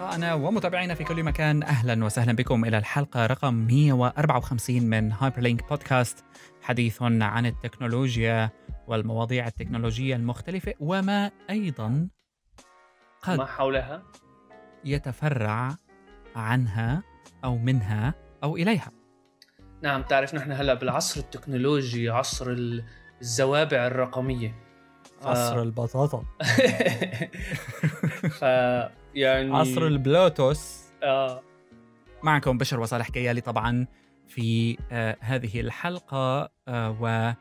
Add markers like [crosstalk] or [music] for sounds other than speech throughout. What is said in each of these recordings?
أصدقائنا ومتابعينا في كل مكان أهلا وسهلا بكم إلى الحلقة رقم 154 من هايبر لينك بودكاست حديث عن التكنولوجيا والمواضيع التكنولوجية المختلفة وما أيضا قد ما حولها؟ يتفرع عنها أو منها أو إليها. نعم تعرف نحن هلا بالعصر التكنولوجي عصر الزوابع الرقمية. ف... عصر البطاطا. [laughs] [laughs] ف يعني عصر البلوتوس. آه. معكم بشر وصالح كيالي طبعا في آه هذه الحلقة آه و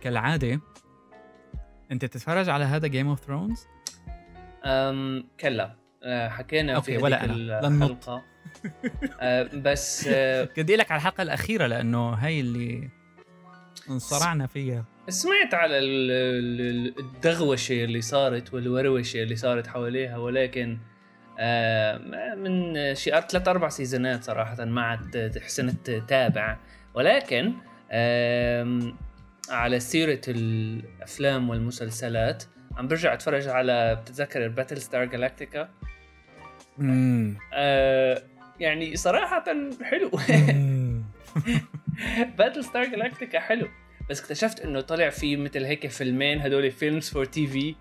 كالعادة أنت تتفرج على هذا Game of Thrones؟ كلا. آه، حكينا okay في ولا أنا. الحلقة. آه بس آه [laughs] بدي لك على الحلقة الأخيرة؟ لأنه هي اللي انصرعنا فيها. سمعت على الدوشة اللي صارت والوروشة اللي صارت حواليها ولكن آه، من شي ثلاث أربع season ات صراحة ما عاد حسنت تابع. ولكن على سيرة الأفلام والمسلسلات عم برجع أتفرج على بتتذكر Battlestar Galactica آه يعني صراحة حلو. Battlestar Galactica حلو. بس اكتشفت إنه طلع في مثل هيك فيلمين هدول films for TV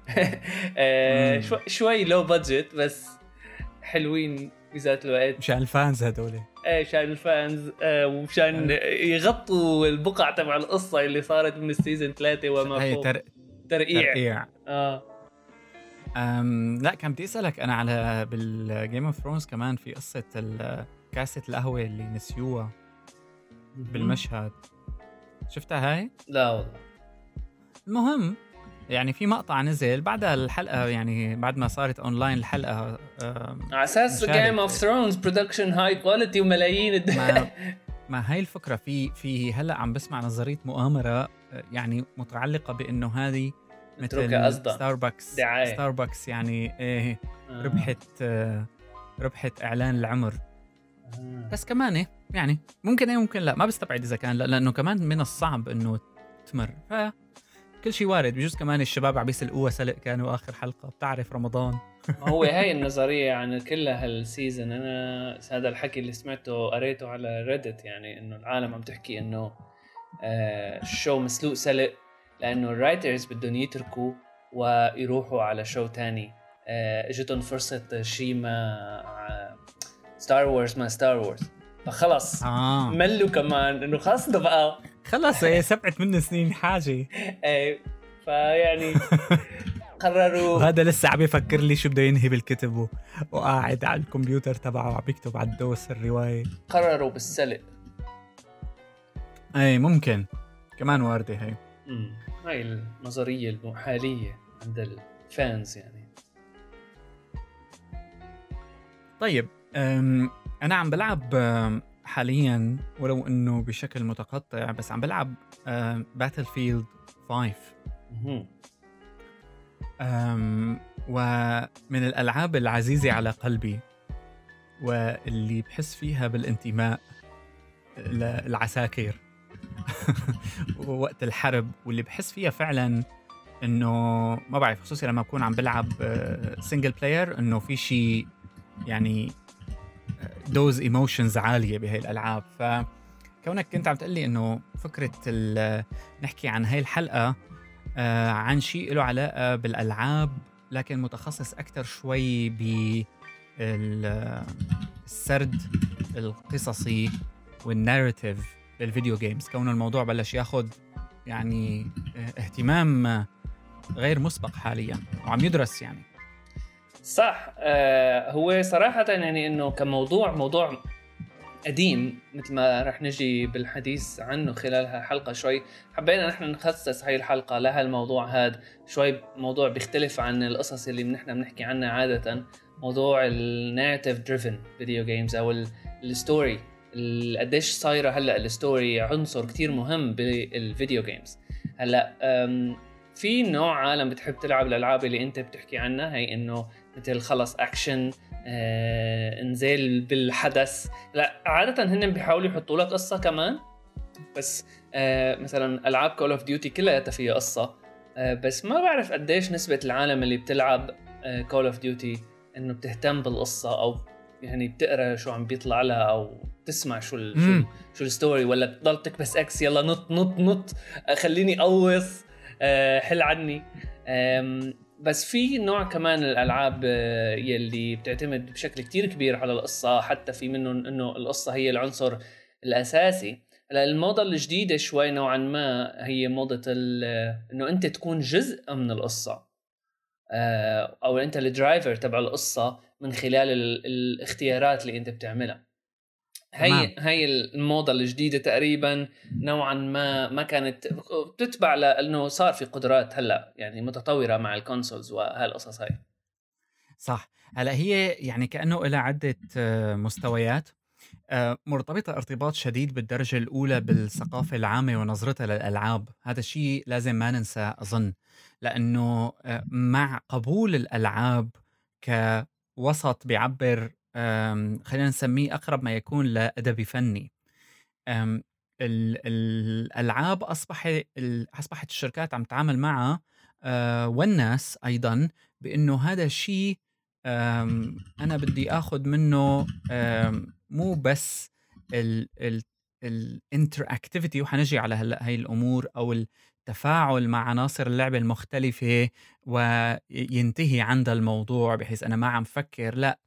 شوي low budget بس حلوين بذات الوقت. مشان ال fans هدول. إيه مشان ال fans آه ومشان يغطوا البقع تبع القصة اللي صارت من ال season ثلاثة وما هي تر... ترقيع. ترقيع. آه. أم لا كان بدي أسألك أنا على بال Game of Thrones كمان في قصة كاسة القهوة اللي نسيوها بالمشهد. شفتها هاي؟ لا والله المهم يعني في مقطع نزل بعدها الحلقة يعني بعد ما صارت اونلاين الحلقة على أساس Game of Thrones production high quality وملايين ما, [laughs] ما هاي الفكرة في في هلأ عم بسمع نظرية مؤامرة يعني متعلقة بإنه هذه مثل ستاربكس دعاية. ستاربكس يعني إيه آه. ربحت آه ربحت إعلان العمر آه. بس كمان إيه، يعني ممكن إيه ممكن لا. ما بستبعد إذا كان لا لأنه كمان من الصعب إنه تمر. ف كل شيء وارد. بجوز كمان الشباب عم يسلقوها سلق. كانوا آخر حلقة. بتعرف رمضان. هو [laughs] هاي النظرية يعني كلها هال season أنا هذا الحكي اللي سمعته قريته على ريدت يعني إنه العالم عم تحكي إنه آه ال show مسلوق سلق لأنه ال writers بدهم يتركوا ويروحوا على show تاني. آه إجتهم فرصة شيء ما Star Wars ما Star Wars فخلص. آه. ملوا كمان إنه خلص بقى. خلص هي سبعت من سنين حاجة. [laughs] إيه فيعني قرروا. هذا لسه عم يفكر لي شو بده ينهي بالكتب وقاعد على الكمبيوتر تبعه وعم يكتب على ال DOS الرواية. قرروا بالسلق. اي ممكن. كمان وارده هي. امم هاي النظرية الحاليه عند ال fans يعني. طيب أنا عم بلعب حاليا ولو إنه بشكل متقطع بس عم بلعب Battlefield 5 ومن الألعاب العزيزة على قلبي واللي بحس فيها بالانتماء للعساكر [laughs] وقت الحرب واللي بحس فيها فعلا إنه ما بعرف خصوصي لما بكون عم بلعب single player إنه في شيء يعني دوز emotions عالية بهي الألعاب. فكونك كنت عم تقول لي إنه فكرة نحكي عن هاي الحلقة آه عن شيء له علاقة بالألعاب لكن متخصص أكثر شوي بالسرد القصصي والناريتيف للفيديو جيمز كونه الموضوع بلش ياخذ يعني اهتمام غير مسبق حاليا وعم يدرس يعني. صح. آه هو صراحة يعني إنه كموضوع موضوع قديم مثل ما رح نجي بالحديث عنه خلال هالحلقة شوي حبينا نحن نخصص هاي الحلقة لها الموضوع هذا شوي موضوع بيختلف عن القصص اللي نحن بنحكي عنها عادة. موضوع ال narrative driven video games أو ال story قديش صايرة هلأ ال story عنصر كتير مهم بال video games هلأ في نوع عالم بتحب تلعب الألعاب اللي أنت بتحكي عنها هي إنه مثل خلص اكشن آه، انزال بالحدث. لا عادة هن بيحاولوا يحطوا لك قصة كمان بس آه، مثلا ألعاب كول اوف ديوتي كلها فيها قصة. آه، بس ما بعرف قديش نسبة العالم اللي بتلعب كول اوف ديوتي إنه بتهتم بالقصة أو يعني بتقرأ شو عم بيطلع لها أو تسمع شو ال شو, شو ال story. ولا بتضل تكبس X يلا نط نط نط خليني قوص آه، حل عني. بس في نوع كمان الألعاب آه، يلي بتعتمد بشكل كتير كبير على القصة حتى في منهم إنه القصة هي العنصر الأساسي. هلأ الموضه الجديدة شوي نوعا ما هي موضه إنه أنت تكون جزء من القصة آه، أو أنت ال driver تبع القصة من خلال الاختيارات اللي أنت بتعملها. هي نعم. هي الموضه الجديدة تقريبا نوعا ما ما كانت بتتبع لأنه صار في قدرات هلأ يعني متطورة مع ال consoles وهالقصص هاي. صح. هلأ هي يعني كأنه لها عدة آه، مستويات. آه، مرتبطة ارتباط شديد بالدرجة الأولى بالثقافة العامة ونظرتها للألعاب. هذا الشيء لازم ما ننسى أظن. لأنه آه، مع قبول الألعاب كوسط بيعبر خلينا نسميه أقرب ما يكون لأدبي فني. الألعاب أصبح أصبحت الشركات عم تتعامل معها آه، والناس أيضا بأنه هذا الشيء أنا بدي أخذ منه مو بس ال interactivity وحنجي على هلا هاي الأمور أو التفاعل مع عناصر اللعبة المختلفة وينتهي عند الموضوع بحيث أنا ما عم فكر لا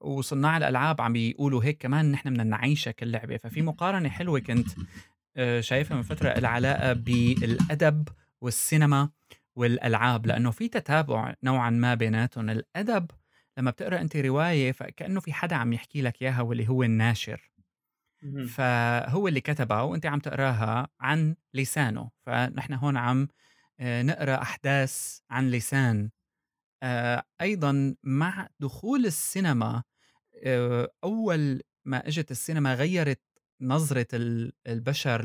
وصناع الألعاب عم بيقولوا هيك كمان نحن بدنا نعيشها كاللعبة. ففي مقارنة حلوة كنت آه، شايفها من فترة العلاقة بالأدب والسينما والألعاب لأنه في تتابع نوعا ما بيناتهم. الأدب لما بتقرأ أنت رواية فكأنه في حدا عم يحكي لك إياها واللي هو الناشر. فهو اللي كتبها وأنت عم تقراها عن لسانه. فنحن هون عم آه، نقرأ أحداث عن لسان. أيضا مع دخول السينما آه، أول ما إجت السينما غيرت نظرة البشر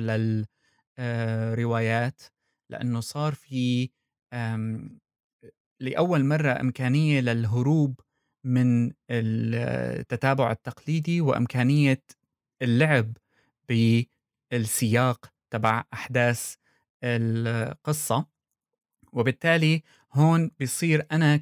للروايات لأنه صار في لأول مرة إمكانية للهروب من التتابع التقليدي وإمكانية اللعب بالسياق تبع أحداث القصة. وبالتالي هون بيصير أنا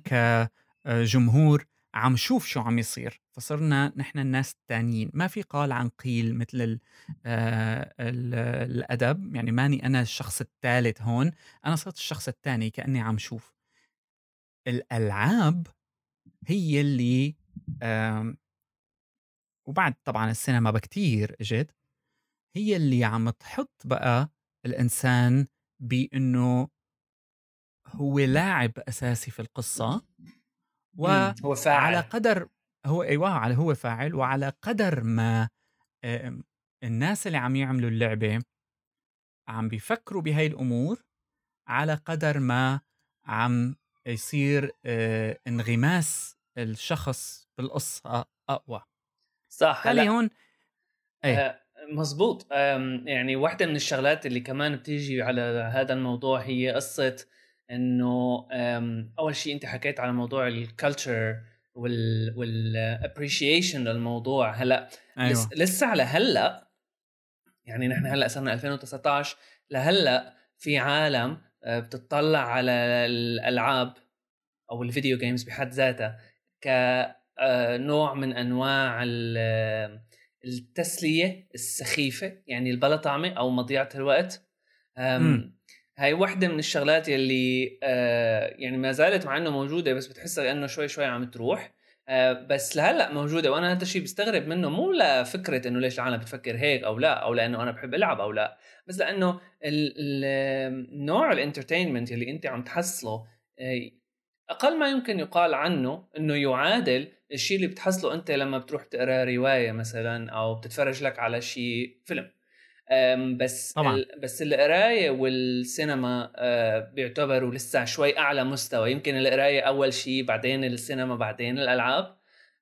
كجمهور عم شوف شو عم يصير فصرنا نحن الناس التانيين. ما في قال عن قيل مثل آه، الأدب يعني ماني أنا الشخص الثالث هون أنا صرت الشخص الثاني كأني عم شوف. الألعاب هي اللي وبعد طبعا السينما بكتير إجت هي اللي عم تحط بقى الإنسان بأنه هو لاعب أساسي في القصة هو فاعل. على قدر هو أيوه على هو فاعل وعلى قدر ما الناس اللي عم يعملوا اللعبة عم بيفكروا بهاي الأمور على قدر ما عم يصير آه، انغماس الشخص بالقصة أقوى. صح هلا هون إيه. آه، مزبوط يعني واحدة من الشغلات اللي كمان بتيجي على هذا الموضوع هي قصة إنه أول شيء أنت حكيت على موضوع ال culture وال وال appreciation للموضوع. هلأ أيوة. لسه على هلأ يعني نحن هلأ صرنا 2019 لهلأ في عالم آه، بتطلع على الألعاب أو ال video games بحد ذاتها كنوع آه، من أنواع التسلية السخيفة يعني البلا طعمة أو مضيعة الوقت. هاي واحدة من الشغلات يلي آه يعني ما زالت مع إنه موجودة بس بتحسها إنه شوي شوي عم تروح. آه بس لهلأ موجودة وأنا هذا الشيء بستغرب منه مو لفكرة إنه ليش العالم بتفكر هيك أو لا أو لأنه أنا بحب ألعب أو لا بس لأنه النوع الإنترتينمنت يلي أنت عم تحصله آه أقل ما يمكن يقال عنه إنه يعادل الشيء اللي بتحصله أنت لما بتروح تقرأ رواية مثلا أو بتتفرج لك على شيء فيلم. بس طبعا. بس القراية والسينما آه، بيعتبروا لسه شوي أعلى مستوى. يمكن القراية أول شيء بعدين السينما بعدين الألعاب.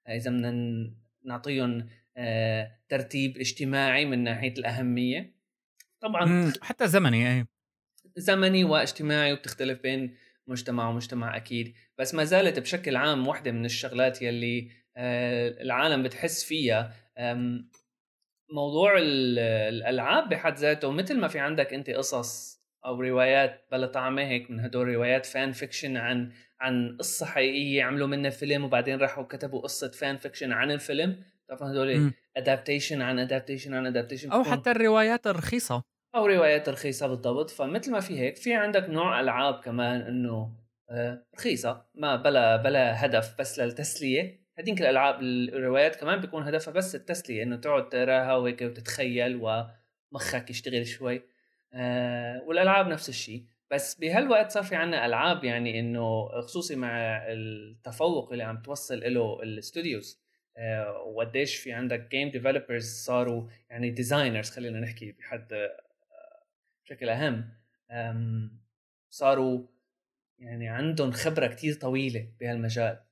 إذا بدنا نعطيهم آه، ترتيب اجتماعي من ناحية الأهمية. طبعا حتى زمني اي زمني واجتماعي وبتختلف بين مجتمع ومجتمع أكيد. بس ما زالت بشكل عام واحدة من الشغلات يلي آه، العالم بتحس فيها موضوع الألعاب بحد ذاته مثل ما في عندك أنت قصص أو روايات بلا طعمه هيك من هدول روايات fan fiction عن عن قصة حقيقية عملوا منها فيلم وبعدين راحوا كتبوا قصة fan fiction عن الفيلم. طبعا هدول adaptation عن adaptation عن adaptation أو حتى الروايات الرخيصة. أو روايات رخيصة بالضبط. فمثل ما في هيك في عندك نوع ألعاب كمان إنه آه، رخيصة ما بلا بلا هدف بس للتسلية. هذيك الألعاب الروايات كمان بيكون هدفها بس التسلية إنه تقعد تقراها وهيك وتتخيل ومخك يشتغل شوي. آه والألعاب نفس الشيء. بس بهالوقت صار في عنا ألعاب يعني إنه خصوصي مع التفوق اللي عم توصل له ال studios آه وقديش في عندك game developers صاروا يعني designers خلينا نحكي بحد آه بشكل أهم. صاروا يعني عندهم خبرة كتير طويلة بهالمجال.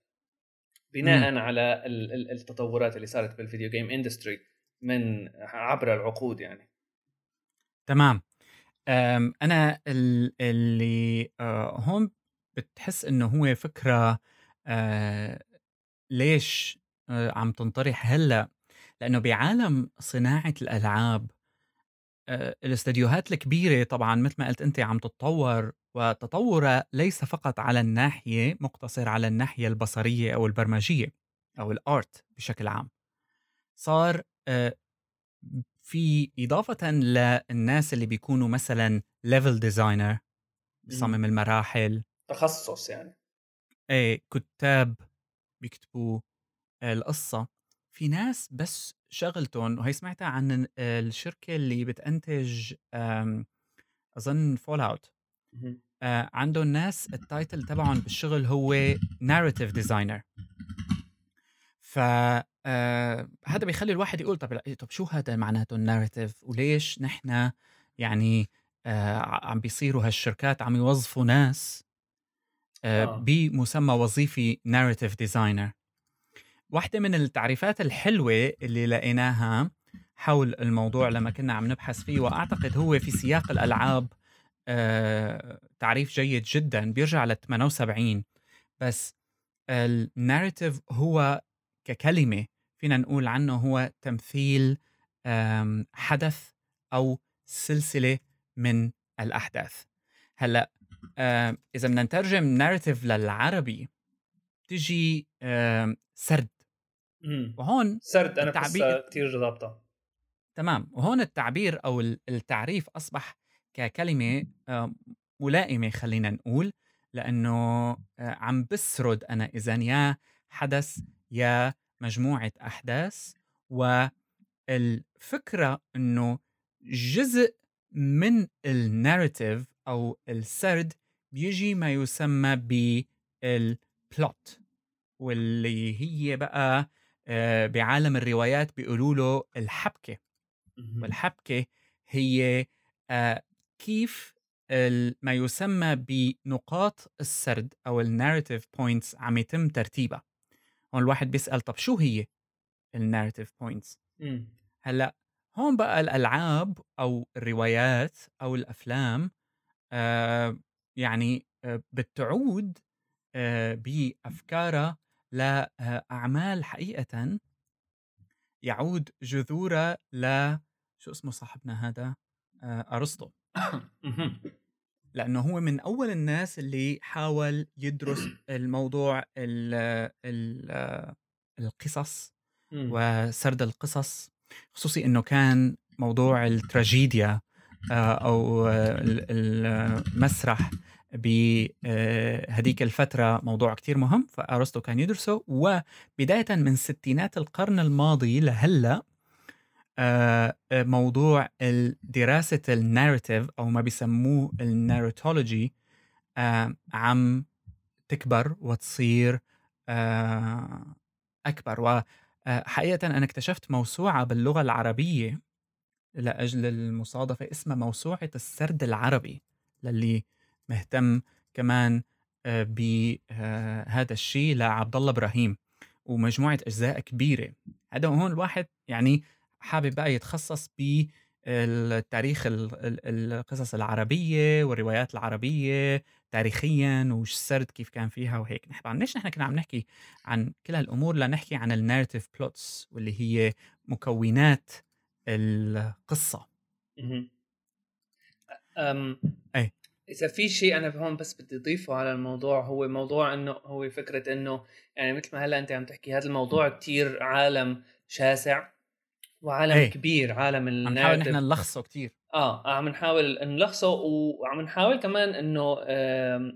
بناء م. على التطورات اللي صارت بال video game industry من عبر العقود يعني. تمام. أنا اللي آه، هون بتحس إنه هو فكرة آه، ليش آه، عم تنطرح هلأ؟ لأنه بعالم صناعة الألعاب الاستديوهات الكبيرة طبعا مثل ما قلت أنت عم تتطور وتطورها ليس فقط على الناحية مقتصر على الناحية البصرية أو البرمجية أو ال art بشكل عام. صار في إضافة للناس اللي بيكونوا مثلا level designer بصمم المراحل. تخصص يعني. إيه كتاب بيكتبوا القصة. في ناس بس شغلتهم وهي سمعتها عن الشركة اللي بتنتج أظن فول أوت عندهم ناس ال title تبعهم بالشغل هو narrative designer ف آه هذا بيخلي الواحد يقول طب طب شو هذا معناته ال narrative وليش نحن يعني آه عم بيصيروا هالشركات عم يوظفوا ناس آه آه. بمسمى وظيفي narrative designer واحدة من التعريفات الحلوة اللي لقيناها حول الموضوع لما كنا عم نبحث فيه وأعتقد هو في سياق الألعاب آه تعريف جيد جدا بيرجع ل 78 بس الناريتيف هو ككلمة فينا نقول عنه هو تمثيل حدث أو سلسلة من الأحداث. هلأ إذا بدنا نترجم ناريتيف للعربي تجي سرد. وهون سرد أنا التعبير كثير ضابطة تمام وهون التعبير أو التعريف أصبح ككلمة ملائمة خلينا نقول لأنه عم بسرد أنا إذا يا حدث يا مجموعة أحداث والفكرة إنه جزء من الناريتيف أو السرد بيجي ما يسمى بالبلوت واللي هي بقى آه، بعالم الروايات بيقولوا له الحبكة. والحبكة هي آه، كيف ما يسمى بنقاط السرد أو ال narrative points عم يتم ترتيبها. هون الواحد بيسأل طب شو هي ال narrative points هلأ هون بقى الألعاب أو الروايات أو الأفلام آه يعني آه بتعود آه بأفكارها لاعمال حقيقه يعود جذورها ل شو اسمه صاحبنا هذا؟ آه أرسطو. لأنه هو من أول الناس اللي حاول يدرس [clears throat] الموضوع ال ال القصص وسرد القصص خصوصي إنه كان موضوع التراجيديا آه، أو المسرح بهديك الفترة موضوع كتير مهم فأرسطو كان يدرسه وبداية من ستينات القرن الماضي لهلأ آه، آه، موضوع دراسة الناريتيف أو ما بيسموه الناريتولوجي آه، عم تكبر وتصير أكبر. وحقيقة أنا اكتشفت موسوعة باللغة العربية لأجل المصادفة اسمها موسوعة السرد العربي للي مهتم كمان بهذا الشيء لعبد الله إبراهيم ومجموعة أجزاء كبيرة. هذا هون الواحد يعني حابب بقى يتخصص بالتاريخ القصص العربية والروايات العربية تاريخيا وش السرد كيف كان فيها وهيك. طبعا ليش نحن كنا عم نحكي عن كل هالأمور لنحكي عن الناريتيف بلوتس واللي هي مكونات القصة. أم أي. إذا في شيء أنا هون بس بدي أضيفه على الموضوع هو موضوع إنه هو فكرة إنه يعني مثل ما هلأ أنت عم تحكي هذا الموضوع كتير عالم شاسع وعالم إيه. كبير عالم عم نحاول نحن نلخصه كتير آه عم نحاول نلخصه وعم نحاول كمان إنه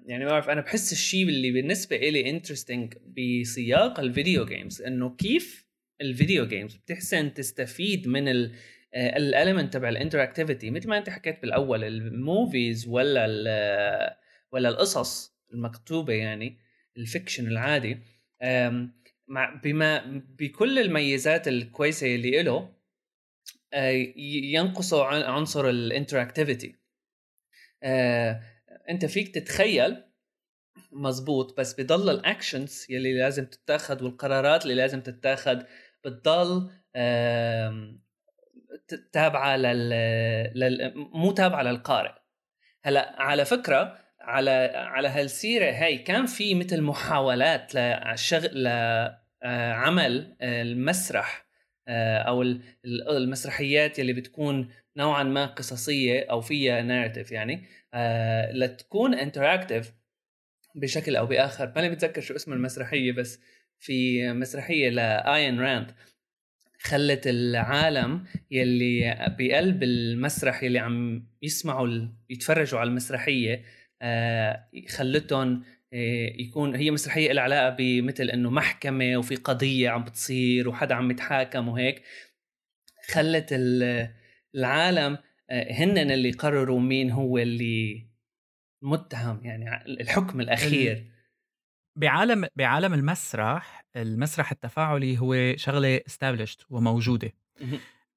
يعني ما بعرف أنا بحس الشيء اللي بالنسبة إلي interesting بسياق ال video games إنه كيف ال video games بتحسن تستفيد من ال ال element تبع ال interactivity مثل ما أنت حكيت بالأول ال movies ولا ولا القصص المكتوبة يعني ال fiction العادي مع بما بكل الميزات الكويسة اللي له آه، ي- ينقصوا عن عنصر ال interactivity أنت فيك تتخيل مزبوط بس بضل ال actions يلي لازم تتاخذ والقرارات اللي لازم تتاخذ بتضل تابعة لل... لل مو تابعة للقارئ. هلا على فكرة على على هالسيرة هاي كان في مثل محاولات لشغل لعمل المسرح أو ال- ال- المسرحيات يلي بتكون نوعا ما قصصية أو فيها narrative يعني آه، لتكون interactive بشكل أو بآخر. ماني بتذكر شو اسم المسرحية بس في مسرحية لاين راند خلت العالم يلي بقلب المسرح يلي عم يسمعوا يتفرجوا على المسرحية آه، خلتهم آه، يكون هي مسرحية لها علاقة بمثل إنه محكمة وفي قضية عم بتصير وحدا عم يتحاكم وهيك. خلت ال- العالم آه، هن اللي قرروا مين هو اللي متهم يعني الحكم الأخير. بعالم بعالم المسرح المسرح التفاعلي هو شغلة established وموجودة.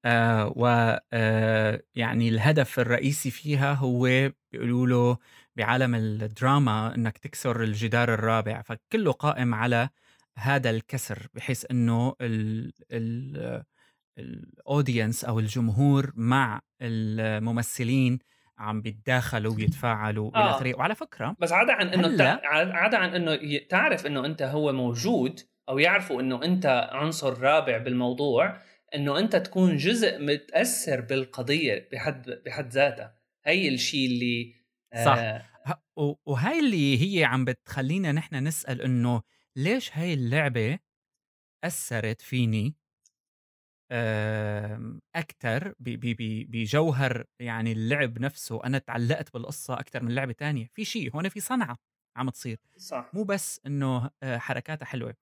آه و آه يعني الهدف الرئيسي فيها هو بيقولوا له بعالم الدراما إنك تكسر الجدار الرابع فكله قائم على هذا الكسر بحيث إنه ال ال الاودينس أو الجمهور مع الممثلين عم بيتداخلوا ويتفاعلوا إلى آه. اخره وعلى فكرة بس عدا عن إنه تع- عدا عن إنه تعرف إنه أنت هو موجود أو يعرفوا إنه أنت عنصر رابع بالموضوع إنه أنت تكون جزء متأثر بالقضية بحد بحد ذاتها. هي الشيء اللي صح. آه وهاي اللي هي عم بتخلينا نحن نسأل إنه ليش هاي اللعبة أثرت فيني؟ ب- بجوهر يعني اللعب نفسه. أنا تعلقت بالقصة أكتر من لعبة تانية. في شيء هون في صنعة عم تصير. صح. مو بس إنه آه، حركاتها حلوة.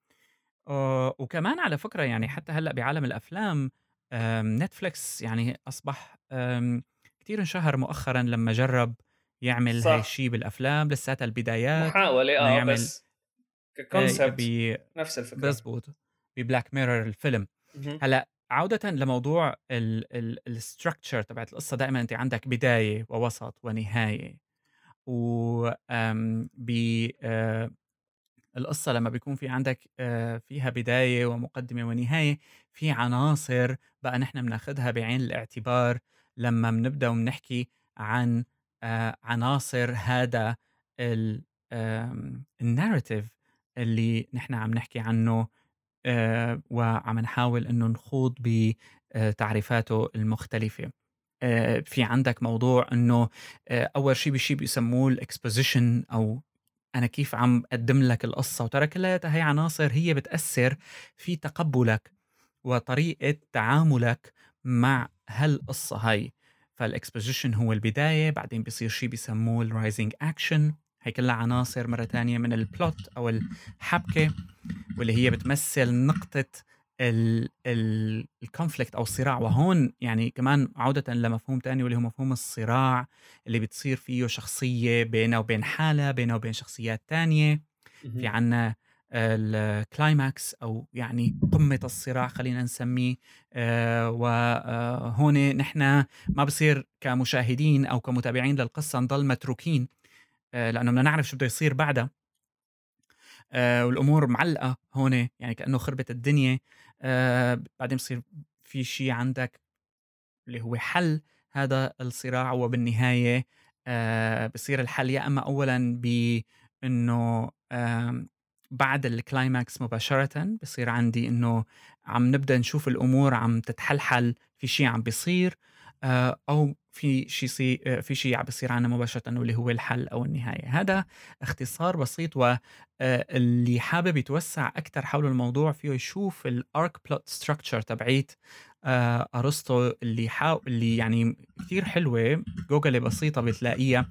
آه، وكمان على فكرة يعني حتى هلأ بعالم الأفلام آم، نتفليكس يعني أصبح آم، كتير انشهر مؤخرا لما جرب يعمل صح. هاي الشيء بالأفلام لساتها البدايات محاولة إنه آه يعمل- بس آه، ككونسبت ب- نفس الفكرة بزبط ب Black Mirror الفيلم مهم. هلأ عودة لموضوع ال structure تبعت القصة دائما أنت عندك بداية ووسط ونهاية و ب آه، القصة لما بيكون في عندك آه، فيها بداية ومقدمة ونهاية في عناصر بقى نحن بناخدها بعين الاعتبار لما بنبدأ وبنحكي عن آه، عناصر هذا ال narrative اللي نحن عم نحكي عنه آه، وعم نحاول إنه نخوض بتعريفاته المختلفة. آه، في عندك موضوع إنه أول شيء بشيء بيسموه ال exposition أو أنا كيف عم أقدم لك القصة وترى كلياتها هي عناصر هي بتأثر في تقبلك وطريقة تعاملك مع هالقصة هاي. فال exposition هو البداية بعدين بيصير شيء بيسموه ال rising action هي كلها عناصر مرة تانية من ال plot أو الحبكة واللي هي بتمثل نقطة ال conflict أو الصراع. وهون يعني كمان عودة لمفهوم تاني واللي هو مفهوم الصراع اللي بتصير فيه شخصية بينه وبين حالها بينه وبين شخصيات تانية. في. عنا ال climax أو يعني قمة الصراع خلينا نسميه. آه، وهون نحن ما بصير كمشاهدين أو كمتابعين للقصة نضل متروكين. آه، لأنه بدنا نعرف شو بده يصير بعدها. آه، والأمور معلقة هون يعني كأنه خربت الدنيا. آه، بعدين بصير في شيء عندك اللي هو حل هذا الصراع وبالنهاية آه، بصير الحل يا إما اولا بإنه بعد الكلايماكس مباشرة بصير عندي إنه عم نبدأ نشوف الأمور عم تتحلحل في شيء عم بيصير آه، أو في شيء صي... في شيء عم بيصير عنا مباشرة واللي هو الحل أو النهاية. هذا اختصار بسيط واللي حابب يتوسع أكثر حول الموضوع فيه يشوف ال arc plot structure تبعيت آه، أرسطو اللي حاول اللي يعني كثير حلوة جوجل بسيطة بتلاقيها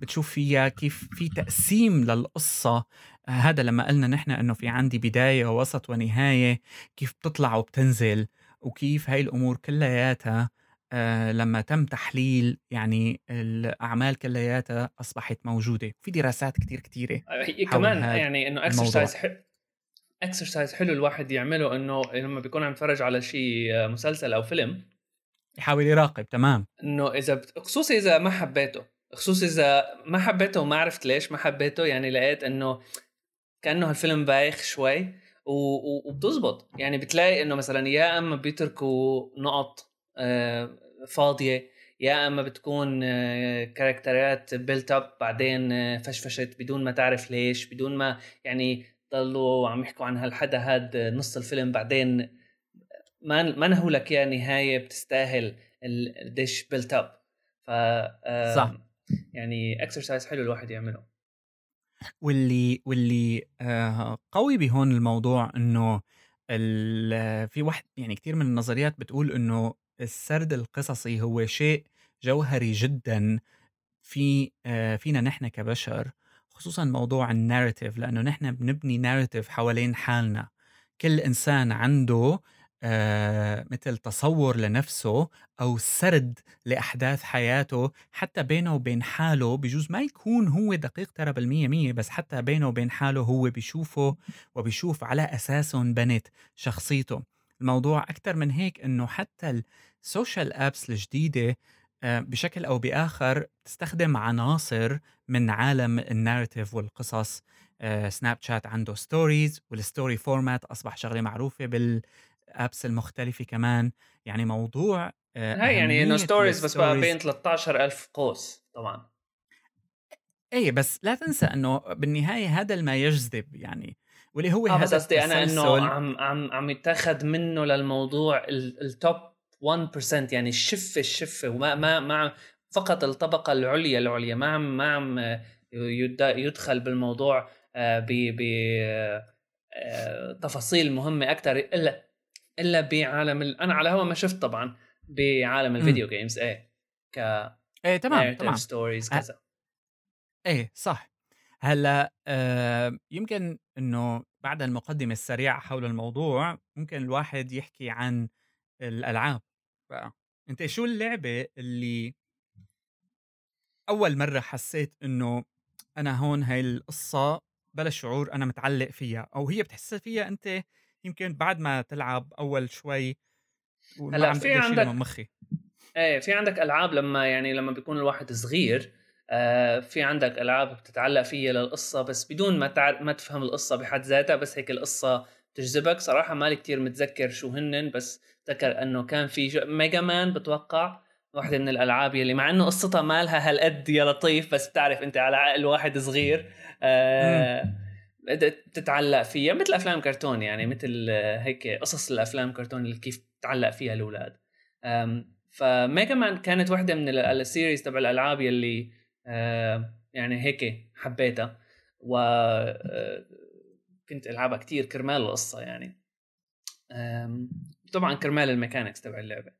بتشوف فيها كيف في تقسيم للقصة. هذا لما قلنا نحن إنه في عندي بداية ووسط ونهاية كيف بتطلع وبتنزل وكيف هاي الأمور كلياتها آه لما تم تحليل يعني الأعمال كلياتها أصبحت موجودة في دراسات كثير كثيره كمان يعني إنه اكسرسايز اكسرسايز حلو الواحد يعمله إنه لما بيكون عم يتفرج على شيء آه، مسلسل أو فيلم يحاول يراقب تمام. إنه إذا بت... خصوصي إذا ما حبيته خصوصي إذا ما حبيته وما عرفت ليش ما حبيته يعني لقيت إنه كأنه هالفيلم بايخ شوي وبتزبط. يعني بتلاقي إنه مثلا يا أما بيتركوا نقط آه، فاضية يا أما بتكون كاركترات بيلت اب بعدين آه، فشفشت بدون ما تعرف ليش بدون ما يعني ضلوا عم يحكوا عن هالحدا هاد نص الفيلم بعدين ما ما نهوا لك يا نهاية بتستاهل الديش بيلت اب ف صح. يعني exercise حلو الواحد يعمله. واللي واللي آه قوي بهون الموضوع إنه في واحد يعني كثير من النظريات بتقول إنه السرد القصصي هو شيء جوهري جدا في آه فينا نحن كبشر خصوصا موضوع ال narrative لأنه نحن بنبني narrative حوالين حالنا. كل إنسان عنده آه مثل تصور لنفسه أو سرد لأحداث حياته حتى بينه وبين حاله بجوز ما يكون هو دقيق ترى بالمية مية بس حتى بينه وبين حاله هو بيشوفه وبيشوف على أساسه بنت شخصيته. الموضوع أكثر من هيك إنه حتى ال social apps الجديدة آه، بشكل أو بآخر تستخدم عناصر من عالم ال narrative والقصص. Snap آه، شات عنده stories وال story format أصبح شغلة معروفة بال apps المختلفة كمان. يعني موضوع آه، هاي يعني إنه ستوريز بس بقى بين 13000 قوس طبعا. إيه بس لا تنسى [laughs] إنه بالنهاية هذا ما يجذب يعني واللي هو آه بس قصدي أنا إنه عم عم عم يتاخذ منه للموضوع التوب 1% يعني الشفه الشفه وما ما ما فقط الطبقة العليا العليا. ما عم ما عم يدخل بالموضوع آه، ب ب آه، تفاصيل مهمة أكثر إلا إلا بعالم ال... أنا على هوا ما شفت طبعا بعالم ال video games إيه. ك إيه تمام تمام. stories كذا. إيه صح. هلأ آه يمكن إنه بعد المقدمة السريعة حول الموضوع ممكن الواحد يحكي عن الألعاب. بقى. أنت شو اللعبة اللي أول مرة حسيت إنه أنا هون هاي القصة بلا شعور أنا متعلق فيها؟ أو هي بتحس فيها أنت يمكن بعد ما تلعب أول شوي هلأ في عندك مخي. إيه في عندك ألعاب لما يعني لما بيكون الواحد صغير آه في عندك ألعاب بتتعلق فيها للقصة بس بدون ما تعر... ما تفهم القصة بحد ذاتها بس هيك القصة تجذبك. صراحة مالي كتير متذكر شو هنن بس ذكر إنه كان في ميجا مان بتوقع واحدة من الألعاب يلي مع إنه قصتها مالها هالقد يا لطيف بس بتعرف أنت على عقل واحد صغير آه تتعلق فيها مثل أفلام كرتون يعني مثل هيك قصص الأفلام كرتون اللي كيف تتعلق فيها الأولاد. فميجا مان كانت واحدة من ال series تبع الألعاب يلي آه يعني هيك حبيتها. و آه، كنت ألعبها كتير كرمال القصة يعني. طبعا كرمال ال mechanics تبع اللعبة.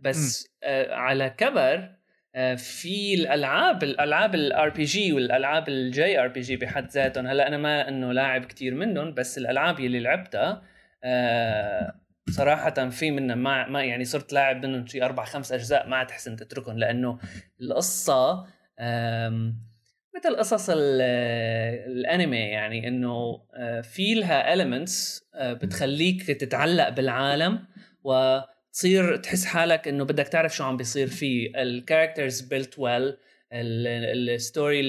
بس آه على كبر آه في الألعاب الألعاب ال RPG والألعاب ال JRPG بحد ذاتهم. هلأ أنا ما إنه لاعب كتير منهم بس الألعاب اللي لعبتها آه صراحة في منها ما ما يعني صرت لاعب منهم شي أربع خمس أجزاء ما تحسن تتركهم لأنه القصة مثل قصص الأنمي يعني إنه آه، في لها elements آه، بتخليك تتعلق بالعالم وتصير تحس حالك إنه بدك تعرف شو عم بيصير فيه. ال characters built well ال story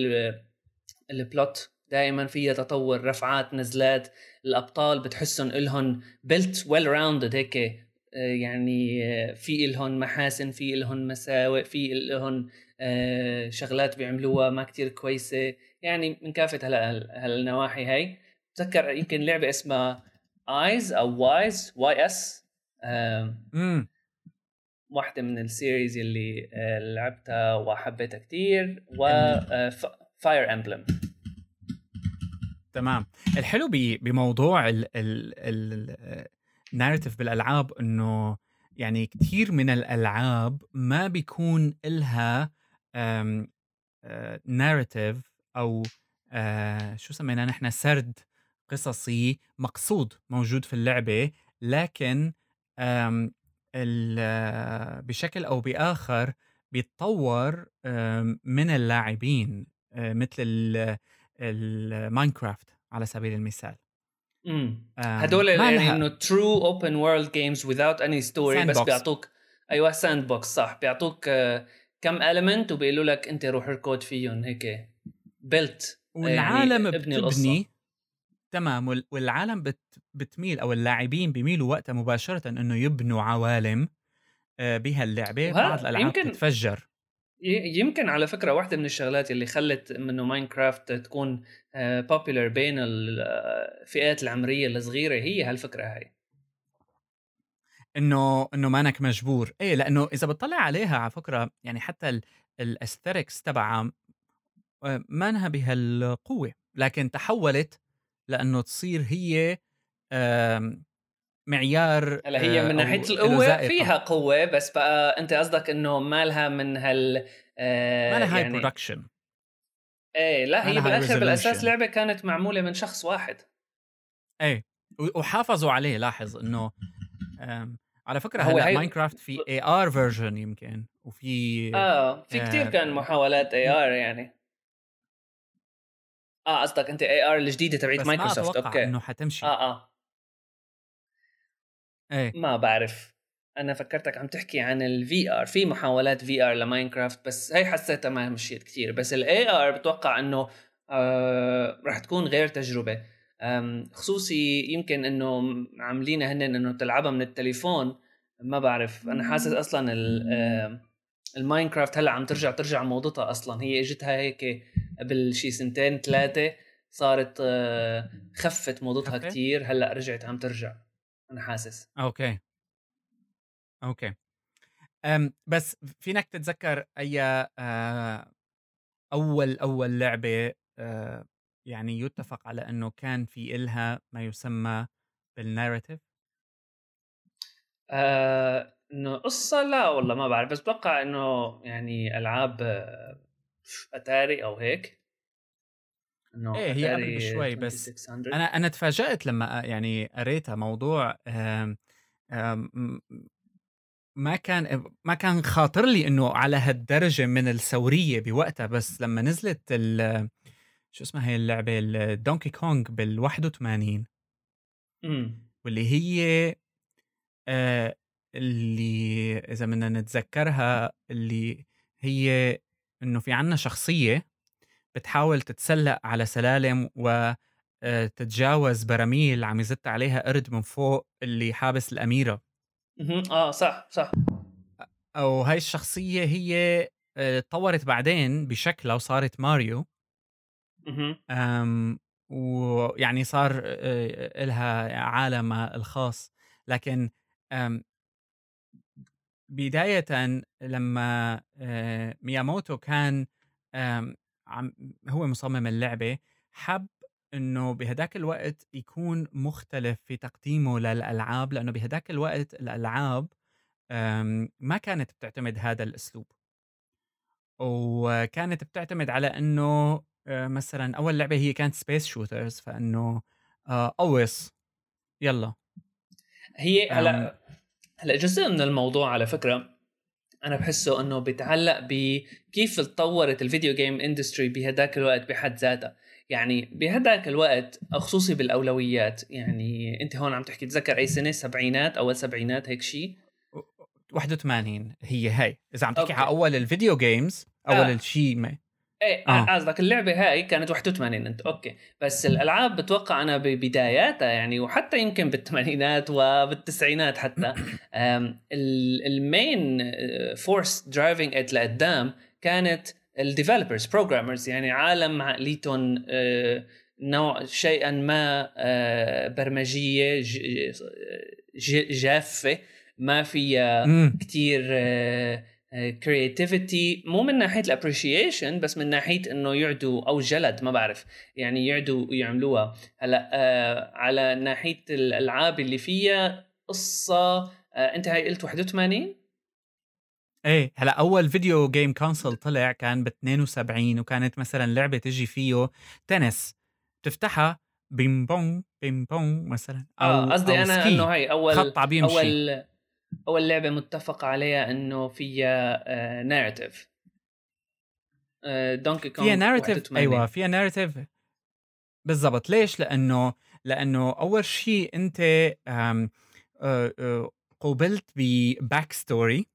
ال plot دائما فيها تطور رفعات نزلات الأبطال بتحسهم إلهم built well rounded هيك آه، يعني في إلهم محاسن في إلهم مساوئ في إلهم آه، شغلات بيعملوها ما كتير كويسة. يعني من كافة هالنواحي هاي. بتذكر يمكن لعبة اسمها Ys أو Ys Y S واحدة من ال series اللي آه، لعبتها وحبيتها كتير و Fire Emblem تمام. الحلو بموضوع ال narrative بالألعاب إنه يعني كثير من الألعاب ما بيكون إلها narrative أو آه، شو سمينا نحن سرد قصصي مقصود موجود في اللعبة لكن بشكل أو بآخر بيتطور من اللاعبين آه، مثل الماينكرافت على سبيل المثال. هدول يعني إنه true open world games without any story بس بيعطوك أيوه sandbox صح بيعطوك آه، كم element وبيقولوا لك أنت روح اركض فيهم هيك build والعالم يعني بتبني القصة. تمام والعالم بت بتميل أو اللاعبين بيميلوا وقتها مباشرة إنه يبنوا عوالم آه، بهاللعبه بعض الألعاب يمكن تتفجر يمكن على فكرة واحدة من الشغلات اللي خلت إنه ماينكرافت تكون popular آه، بين الفئات العمرية الصغيرة هي هالفكرة هاي. إنه إنه مانك مجبور. إيه لأنه إذا بتطلع عليها على فكرة يعني حتى ال aesthetics تبعها آه، مانها بهالقوة. لكن تحولت لأنه تصير هي معيار هلأ هي من ناحية القوة فيها قوة بس بقى أنت قصدك إنه مالها من هال آه مالها هاي يعني production إيه لا هي بالآخر بالأساس لعبة كانت معمولة من شخص واحد. إيه وحافظوا عليه لاحظ إنه على فكرة هلأ هي... ماينكرافت في AR version يمكن وفي آه في كثير آه كان محاولات AR يعني. آه قصدك أنت AR الجديدة تبعت مايكروسوفت okay. إنه حتمشي. آه آه. إيه. ما بعرف. أنا فكرتك عم تحكي عن ال VR في محاولات VR لماينكرافت بس هي حسيتها ما مشيت كثير بس ال AR بتوقع إنه آه رح تكون غير تجربة. خصوصي يمكن إنه عاملينها هن إنه تلعبها من التليفون ما بعرف. أنا حاسس أصلا الماينكرافت هلأ عم ترجع ترجع موضتها أصلا. هي إجتها هيك قبل شي سنتين ثلاثة صارت آه، خفت موضتها كثير هلأ رجعت عم ترجع أنا حاسس. okay. okay. أم بس فينك تتذكر أي آه، أول أول لعبة آه، يعني يتفق على إنه كان في إلها ما يسمى بالناريتيف آه، إنه قصة لا والله ما بعرف بس بتوقع إنه يعني ألعاب أتاري أو هيك. إنه إيه هي قبل بشوي بس أنا أنا تفاجأت لما يعني قريتها موضوع آم آم ما كان ما كان خاطر لي إنه على هالدرجة من الثورية بوقتها بس لما نزلت ال شو اسمها هي اللعبة؟ الدونكي كونغ بال 81 امم واللي هي آه اللي إذا بدنا نتذكرها اللي هي إنه في عنا شخصية بتحاول تتسلق على سلالم و آه، تتجاوز براميل عم يزت عليها قرد من فوق اللي حابس الأميرة. آه صح صح. أو هاي الشخصية هي آه، تطورت بعدين بشكلها وصارت ماريو. ويعني صار لها عالمها الخاص. لكن بداية لما مياموتو كان هو مصمم اللعبة حب إنه بهداك الوقت يكون مختلف في تقديمه للألعاب لأنه بهداك الوقت الألعاب ما كانت بتعتمد هذا الأسلوب. وكانت بتعتمد على إنه مثلا أول لعبة هي كانت space shooters فإنه آه، قوص يلا. هي هلا هلا جزء من الموضوع على فكرة أنا بحسه إنه بيتعلق بكيف تطورت ال video game industry بهداك الوقت بحد ذاتها. يعني بهداك الوقت خصوصي بالأولويات. يعني أنت هون عم تحكي تذكر أي سنة؟ سبعينات أول سبعينات هيك شيء 81 هي هي. إذا عم تحكي على أول ال video games أول آه. الشيء إيه آه. قصدك اللعبة هاي كانت 81 انت okay. بس الألعاب بتوقع أنا ببداياتها يعني وحتى يمكن بالثمانينات وبالتسعينات حتى. ال main force driving it لقدام كانت ال developers programmers يعني عالم عقليتهم آه، نوع شيئا ما آه، برمجية جافة ما فيها كثير creativity مو من ناحية ال appreciation بس من ناحية إنه يعدوا أو جلد ما بعرف. يعني يعدوا ويعملوها. هلأ آه على ناحية الألعاب اللي فيها قصة آه أنت هاي قلت 81 إيه هلأ أول فيديو game console طلع كان ب 72 وكانت مثلا لعبة تجي فيه تنس. تفتحها ping pong ping pong مثلا أو آه قصدي أنا إنه هي أول خط بيمشي. أول أول لعبة متفق عليها إنه فيها narrative Donkey Kong فيها narrative أيوه فيها narrative بالضبط. ليش؟ لأنه لأنه أول شيء أنت آه آه قوبلت ب backstory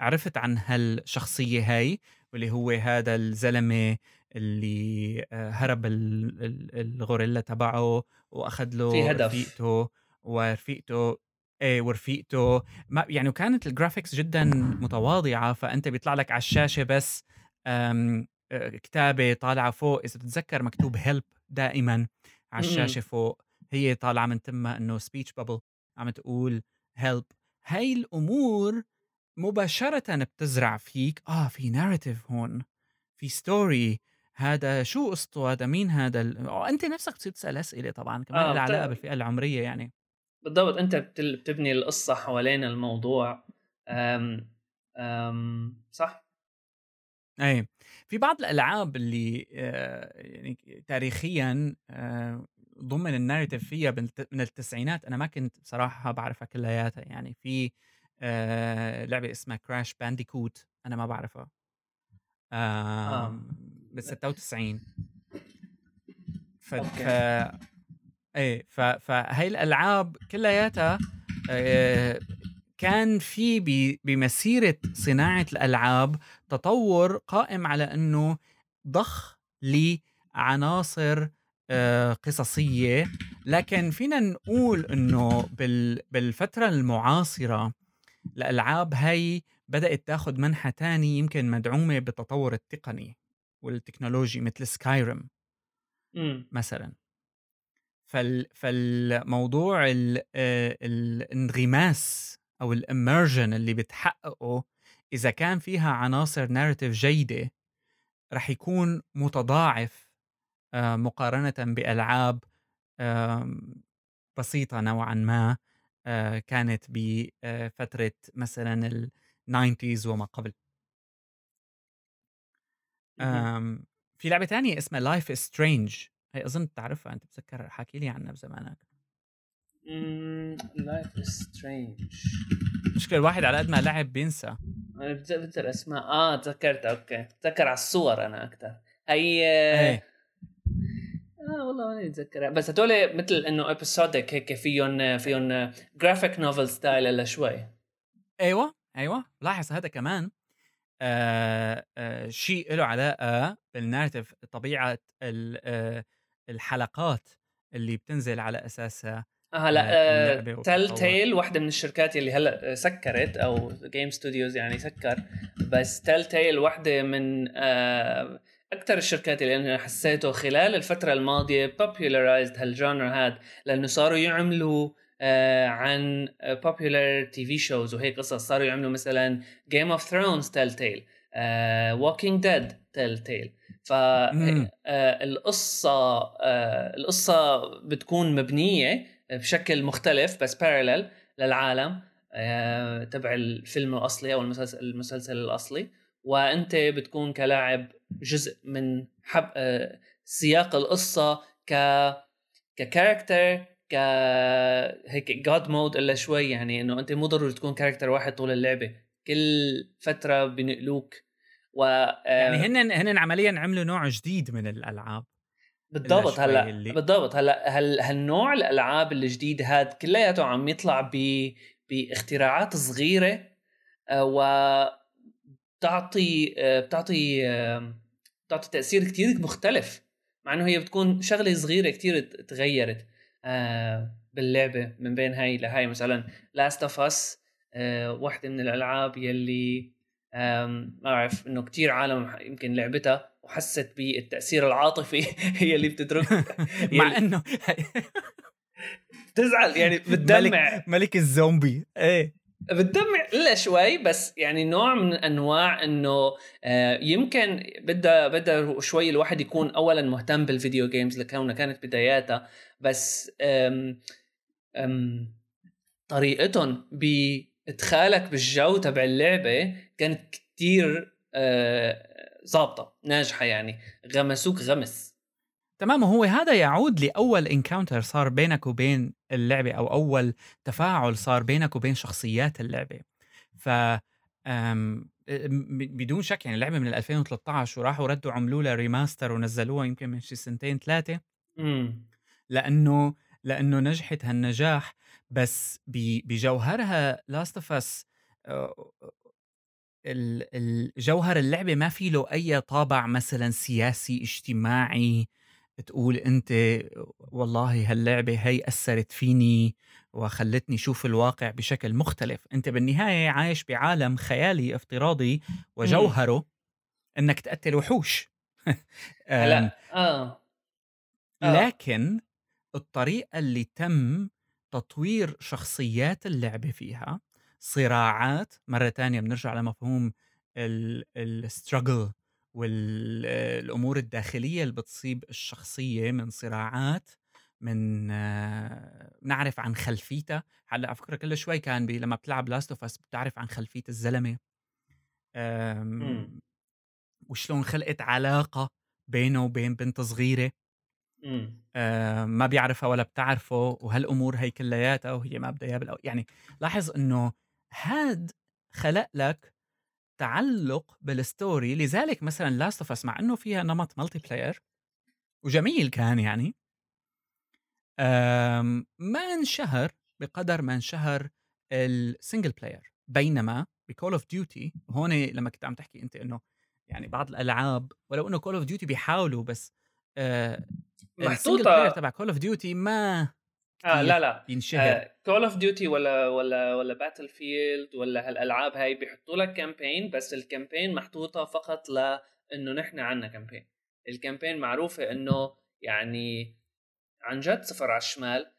عرفت عن هالشخصية هاي واللي هو هذا الزلمة اللي آه، هرب الغوريلا تبعه وأخذ له في هدف. رفيقته ورفيقته ورفيقته. ما يعني وكانت ال graphics جدا متواضعة فأنت بيطلع لك على الشاشة بس آه، كتابة طالعة فوق. إذا بتتذكر مكتوب help دائما على الشاشة فوق. هي طالعة من تمها إنه speech bubble عم تقول help هاي الأمور مباشرة بتزرع فيك آه في narrative هون في story هذا شو قصته؟ هذا مين هذا ال... أنت نفسك بتصير تسأل أسئلة طبعا كمان آه لها علاقة بالفئة العمرية يعني. بالضبط. أنت بتبني القصة حوالين الموضوع. أم أم صح؟ أي. في بعض الألعاب اللي آه يعني تاريخيا آه ضمن الناريتيف فيها من التسعينات أنا ما كنت بصراحة بعرفها كلياتها يعني. في آه لعبة اسمها كراش بانديكوت أنا ما بعرفها. بال 96 ف إيه ف... فهي الألعاب كلياتها آه كان في بمسيرة صناعة الألعاب تطور قائم على إنه ضخ لعناصر آه قصصية لكن فينا نقول إنه بال... بالفترة المعاصرة الألعاب هي بدأت تاخذ منحى تاني يمكن مدعومة بالتطور التقني والتكنولوجي مثل سكايرم. مثلا فال فالموضوع ال... الانغماس أو الامرجن اللي بتحققه إذا كان فيها عناصر narrative جيدة رح يكون متضاعف مقارنة بألعاب بسيطة نوعا ما كانت بفتره مثلا ال90s وما قبل. في لعبة تانية اسمها Life is Strange هي أظن تعرفها أنت بتذكر حكي لي عنها بزمانك. Life is Strange مشكلة الواحد على قد ما لعب بينسى. أنا بتذكر اسماء آه تذكرت okay. تذكر على الصور أنا أكثر هي إيه. آه والله ماني اتذكرها بس هدول مثل إنه episodic هيك فيهم فيهم graphic novel style إلا شوي. أيوه أيوه. لاحظ هذا كمان. آه آه شيء له علاقة بال narrative طبيعة آه الحلقات اللي بتنزل على أساسها هلا Telltale واحدة من الشركات اللي هلأ سكرت أو game studios يعني سكر بس Telltale واحدة من آه أكثر الشركات اللي أنا حسيته خلال الفترة الماضية popularized هال genre هاد لأنه صاروا يعملوا آه عن popular TV shows وهيك قصص صاروا يعملوا مثلا Game of Thrones Telltale Walking Dead Telltale فالقصة آه القصة بتكون مبنية بشكل مختلف بس parallel للعالم آه تبع الفيلم الأصلي أو المسلسل المسلسل الأصلي. وأنت بتكون كلاعب جزء من حب آه، سياق القصة ك ك character ك هيك God mode إلا شوي يعني إنه أنت مو ضروري تكون character واحد طول اللعبة. كل فترة بنقلوك و يعني هن هن عمليا عملوا نوع جديد من الألعاب. بالضبط هلأ اللي... بالضبط هلأ هل هالنوع الألعاب الجديد هاد كلياته عم يطلع ب باختراعات صغيرة آه، و بتعطي آه، بتعطي بتعطي تأثير كتير مختلف مع إنه هي بتكون شغلة صغيرة كتير تغيرت آه، باللعبة من بين هاي لهاي. مثلا Last of Us واحدة من الألعاب يلي ما اعرف إنه كتير عالم يمكن لعبتها وحست بالتأثير العاطفي [laughs] هي اللي بتترك. [laughs] مع إنه بتزعل يعني [laughs] بتدمع. ملك, ملك الزومبي. إيه. بتدمع إلا شوي بس يعني نوع من أنواع إنه آه، يمكن بدها بدها شوي الواحد يكون اولا مهتم بال video games لكونها كانت بداياتها بس أم أم طريقتهم بادخالك بالجو تبع اللعبة كانت كتير آه، ظابطه ناجحة يعني. غمسوك غمس. تمام وهو هذا يعود لأول encounter صار بينك وبين اللعبة أو أول تفاعل صار بينك وبين شخصيات اللعبة. ف بدون شك يعني اللعبة من 2013 وراحوا ردوا عملوا لها remaster ونزلوها يمكن من شي سنتين ثلاثة. لأنه لأنه نجحت هالنجاح بس بجوهرها Last of Us الجوهر اللعبة ما في له أي طابع مثلا سياسي اجتماعي تقول أنت والله هاللعبة هي أثرت فيني وخلتني أشوف الواقع بشكل مختلف أنت بالنهاية عايش بعالم خيالي افتراضي وجوهره إنك تقتل وحوش [laughs] هلأ آه. آه. لكن الطريقة اللي تم تطوير شخصيات اللعبه فيها. صراعات مرة تانية بنرجع لمفهوم ال struggle والامور الداخلية اللي بتصيب الشخصية من صراعات من نعرف عن خلفيتها. هلأ على فكره كل شوي كان بي لما بتلعب Last of Us بتعرف عن خلفية الزلمة. إمم. وشلون خلقت علاقة بينه وبين بنت صغيرة. إمم. ما بيعرفها ولا بتعرفه وهالأمور هي كلياتها وهي ما بدها اياه يعني لاحظ إنه هاد خلق لك تعلق بال story لذلك مثلا Last of Us مع إنه فيها نمط multiplayer وجميل كان يعني ما انشهر بقدر ما انشهر ال single player بينما ب Call of Duty هون لما كنت عم تحكي أنت إنه يعني بعض الألعاب ولو إنه Call of Duty بيحاولوا بس آه محطوطة. تبع Call of Duty ما آه لا لا. ينشهر. Call of Duty ولا ولا ولا Battlefield ولا هالألعاب هاي بيحطوا لك campaign بس ال campaign محطوطة فقط لإنه نحن عندنا campaign ال campaign معروفة إنه يعني عن جد صفر على الشمال.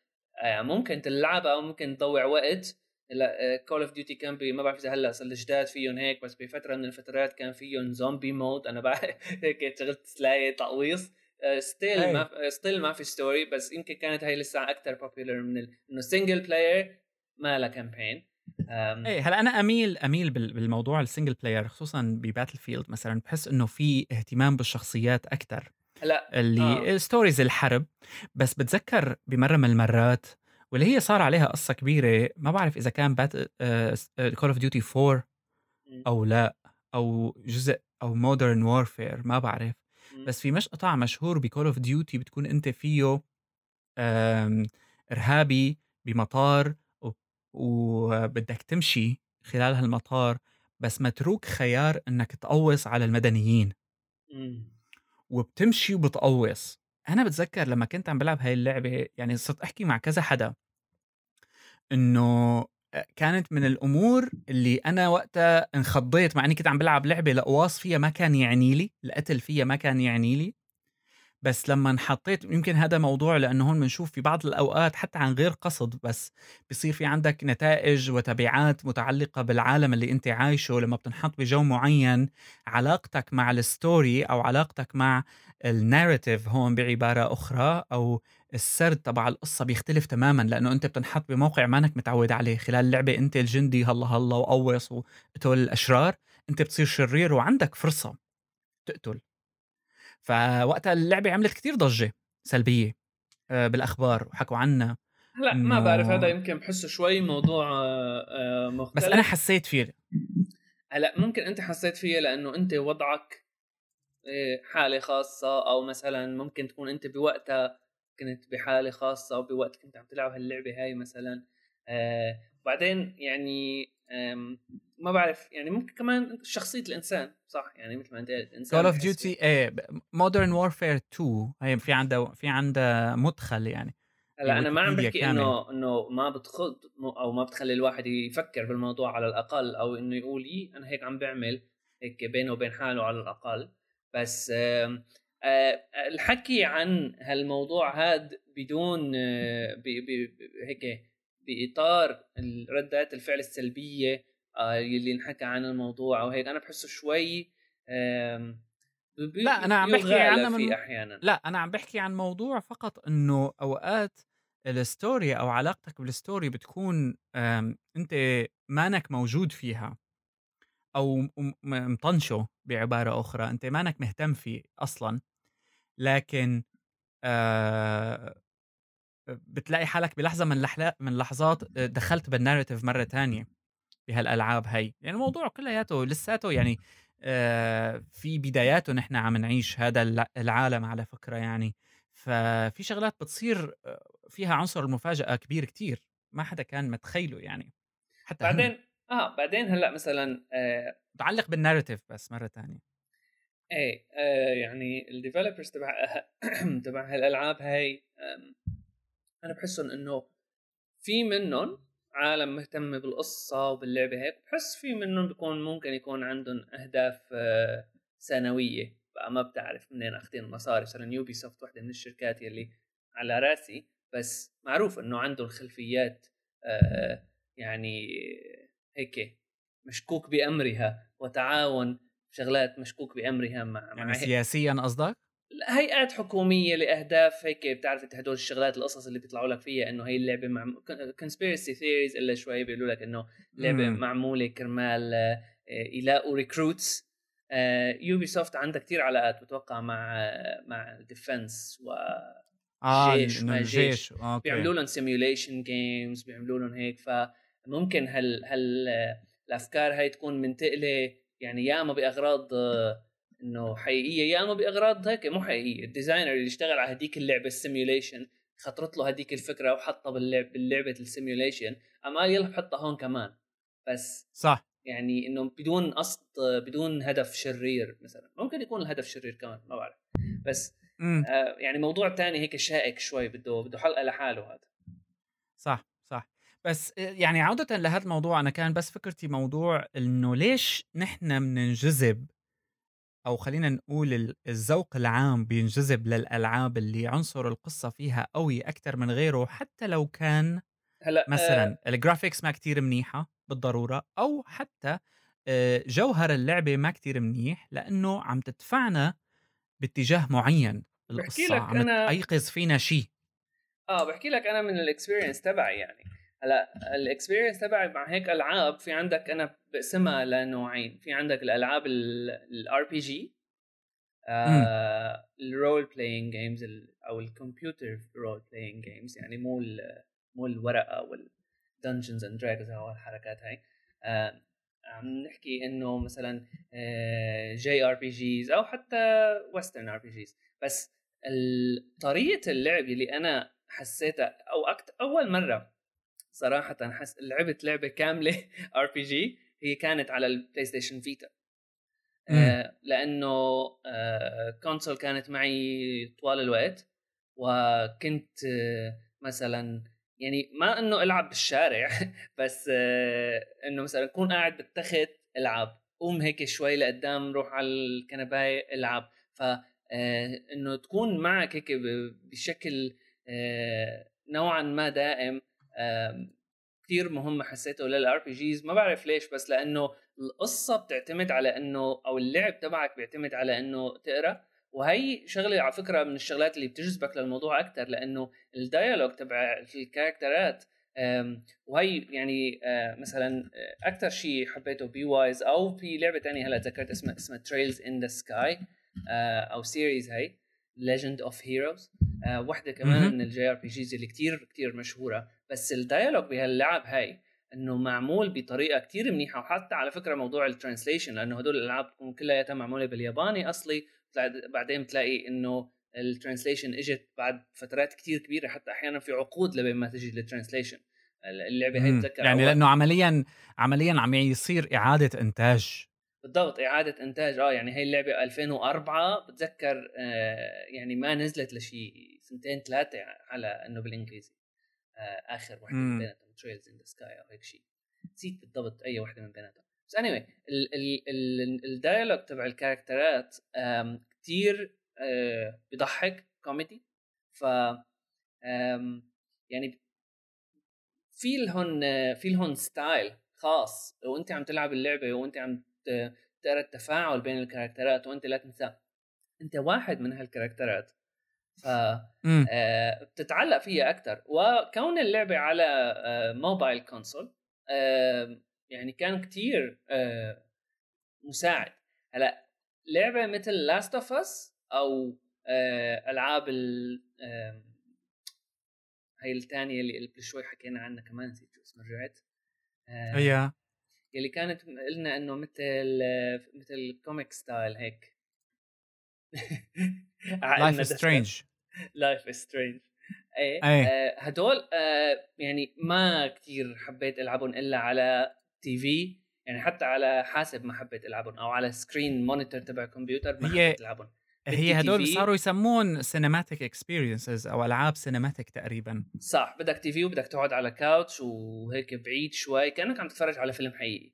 آه ممكن تلعبها ممكن تضيع وقت. لا Call of Duty كان بي ما بعرف إذا هلأ صار الجداد فيهم هيك بس بفترة من الفترات كان فيهم zombie mode أنا بعرف [laughs] هيك شغلت تلاقي تقويص. still ما still ما في story بس يمكن كانت هي لسه أكثر popular من إنه single player ما لها campaign إيه هلا أنا اميل أميل بالموضوع ال single player خصوصا ب Battlefield مثلا بحس إنه في اهتمام بالشخصيات أكثر لا اللي آه. stories الحرب بس بتذكر بمرة من المرات واللي هي صار عليها قصة كبيرة ما بعرف إذا كان بات Call of Duty 4 أو لا أو جزء أو Modern Warfare ما بعرف. بس في مقطع مشهور ب Call of Duty بتكون أنت فيه إرهابي بمطار وبدك تمشي خلال هالمطار بس متروك خيار إنك تقوص على المدنيين. وبتمشي وبتقوص. أنا بتذكر لما كنت عم بلعب هاي اللعبة يعني صرت أحكي مع كذا حدا إنه كانت من الأمور اللي أنا وقتها انخضيت مع إني كنت عم بلعب لعبة لقواص فيها ما كان يعني لي القتل فيها ما كان يعني لي. بس لما انحطيت يمكن هذا موضوع لأنه هون بنشوف في بعض الأوقات حتى عن غير قصد بس بصير في عندك نتائج وتبعات متعلقة بالعالم اللي أنت عايشه لما بتنحط بجو معين علاقتك مع الستوري أو علاقتك مع الناريتيف هون بعبارة أخرى أو السرد تبع القصة بيختلف تماما لأنه أنت بتنحط بموقع مانك متعود عليه. خلال اللعبة أنت الجندي هلا هلا وقوص وقتل الأشرار أنت بتصير شرير وعندك فرصة تقتل. فوقتها اللعبة عملت كتير ضجة سلبية آه، بالأخبار وحكوا عنها لا ما بعرف هذا يمكن بحسه شوي موضوع آه، مختلف بس أنا حسيت فيه. هلأ ممكن أنت حسيت فيه لأنه أنت وضعك آه، حالة خاصة أو مثلا ممكن تكون أنت بوقتها كنت بحالة خاصة أو بوقت كنت عم تلعب هاللعبة هاي مثلا. آه بعدين يعني ما بعرف يعني ممكن كمان شخصية الإنسان صح؟ يعني مثل ما أنت قلت إنسان كول اوف ديوتي إيه Modern Warfare 2 هي في عندها في عندها مدخل يعني. هلأ أنا ما عم بحكي إنه إنه ما بتخض أو ما بتخلي الواحد يفكر بالموضوع على الأقل أو إنه يقول إيه أنا هيك عم بعمل هيك بينه وبين حاله على الأقل. بس آه، الحكي عن هالموضوع هذا بدون آه، هيك بإطار ردات الفعل السلبية آه اللي انحكى عن الموضوع أو هيك أنا بحسه شوي لا أنا عم بحكي عن من... أحيانا. لا أنا عم بحكي عن موضوع فقط إنه أوقات ال story أو علاقتك بال story بتكون أنت مانك موجود فيها أو مطنشه. بعبارة أخرى أنت مانك مهتم فيه أصلا لكن آه بتلاقي حالك بلحظة من من لحظات دخلت بال narrative مرة تانية بهالألعاب هي يعني الموضوع كلياته لساته يعني آه في بداياته نحن عم نعيش هذا العالم على فكرة يعني ففي شغلات بتصير آه، فيها عنصر المفاجأة كبير كتير ما حدا كان متخيله يعني حتى بعدين. آه بعدين هلأ مثلا آه متعلق بالناريتيف بس مرة ثانية إيه آه يعني الديفلوبرز تبع [coughs] تبع هالألعاب هاي أنا بحسهم إنه في منهم عالم مهتم بالقصة وباللعبة هيك بحس في منهم بيكون ممكن يكون عندهم أهداف آه، سنوية. بقى ما بتعرف منين أخذين المصاري. مثلا Ubisoft وحدة من الشركات يلي على رأسي بس معروف إنه عندهم خلفيات آه، يعني هيك مشكوك بأمرها وتعاون شغلات مشكوك بأمرها مع يعني مع سياسيا قصدك؟ هيئات حكومية لأهداف هيك بتعرف إنت هدول الشغلات القصص اللي بيطلعوا لك فيها إنه هي اللعبة مع conspiracy theories إلا شوي بيقولوا لك إنه لعبة مم. معمولة كرمال آه، يلاقوا recruits Ubisoft عندها كثير علاقات بتوقع مع مع defense و آه جيش ما جيش okay. بيعملوا لهم simulation games بيعملوا لهم هيك فممكن هال هال الأفكار هاي تكون منتقلة يعني يا إما بأغراض آه، إنه حقيقية يا إما بأغراض هيك مو حقيقية. ال designer اللي اشتغل على هديك اللعبة ال simulation خطرت له هديك الفكرة وحطها باللعب باللعبة ال simulation أما قال يلا بحطها هون كمان. بس صح. يعني إنه بدون قصد بدون هدف شرير مثلا. ممكن يكون الهدف شرير كمان ما بعرف. بس آه يعني موضوع تاني هيك شائك شوي بده بده حلقة لحاله هذا. صح. بس يعني عودة لهذا الموضوع أنا كان بس فكرتي موضوع إنه ليش نحن بننجذب أو خلينا نقول الذوق العام بينجذب للألعاب اللي عنصر القصة فيها قوي أكتر من غيره حتى لو كان هلأ مثلا آه ال graphics ما كتير منيحة بالضرورة أو حتى آه جوهر اللعبة ما كتير منيح لأنه عم تدفعنا باتجاه معين القصة عم أنا... تيقظ فينا شيء. آه بحكي لك أنا من ال experience تبعي يعني. هلا ال experience تبعي مع هيك ألعاب في عندك أنا بقسمها لنوعين. في عندك الألعاب ال RPG ال role playing games أو ال computer role playing games يعني مو مو الورقة وال Dungeons and Dragons أو الحركات هاي. آه عم نحكي إنه مثلا JRPGs أو حتى Western RPGs بس طريقة اللعب اللي أنا حسيتها أو أكت أول مرة صراحة حس لعبت لعبة كاملة RPG هي كانت على ال PlayStation Vita آه لأنه آه console كانت معي طوال الوقت وكنت آه مثلا يعني ما إنه ألعب بالشارع [laughs] بس آه إنه مثلا أكون قاعد بالتخت ألعب. قوم هيك شوي لقدام روح على الكنباية ألعب. ف آه إنه تكون معك هيك بشكل آه نوعا ما دائم كثير مهم حسيته لل RPGs ما بعرف ليش بس لأنه القصة بتعتمد على إنه أو اللعب تبعك بيعتمد على إنه تقرأ. وهي شغلة على فكرة من الشغلات اللي بتجذبك للموضوع أكثر لأنه ال dialogue تبع الكاركترات وهي يعني مثلا أكثر شيء حبيته بي Ys أو في لعبة ثانية هلأ تذكرت اسمها اسمها Trails in the Sky أو series هي Legend of Heroes واحدة كمان من ال JRPGs اللي كتير كتير مشهورة. بس ال dialogue بهاللعب هاي إنه معمول بطريقة كتير منيحة. وحتى على فكرة موضوع ال translation لأنه هدول الألعاب بتكون كلها معمولة بالياباني أصلي. بعدين بتلاقي إنه ال translation إجت بعد فترات كتير كبيرة. حتى أحيانا في عقود لبين ما تجي ال translation اللعبة هي بتذكر يعني لأنه عمليا عمليا عم يصير إعادة إنتاج. بالضبط إعادة إنتاج. آه يعني هي اللعبة 2004 بتذكر آه يعني ما نزلت لشيء سنتين ثلاثة على إنه بالإنجليزي. آخر وحده من بيناتهم Trails in the Sky أو هيك شيء نسيت بالضبط أي وحده من بيناتهم. بس اني anyway ال dialogue تبع الكاركترات كثير آه بضحك كوميدي ف يعني في لهن في لهن style خاص. وأنت عم تلعب اللعبة وأنت عم تقرا التفاعل بين الكاركترات وأنت لا تنسى. أنت واحد من هالكاركترات. ف آه بتتعلق فيها أكثر وكون اللعبة على آه mobile console يعني كان كتير آه مساعد. هلأ لعبة مثل Last of Us أو ألعاب ال هي الثانية اللي قبل شوي حكينا عنها كمان نسيت شو اسمها رجعت. هي. اللي كانت قلنا إنه مثل مثل comic style هيك. Life is Strange Life is Strange إيه, أيه. هدول آه يعني ما كثير حبيت ألعبهم إلا على TV. يعني حتى على حاسب ما حبيت ألعبهم أو على screen monitor تبع كمبيوتر ما حبيت ألعبهم. هي هدول صاروا يسمون cinematic experiences أو ألعاب cinematic تقريبا. صح بدك TV وبدك تقعد على couch وهيك بعيد شوي كأنك عم تتفرج على فيلم حقيقي.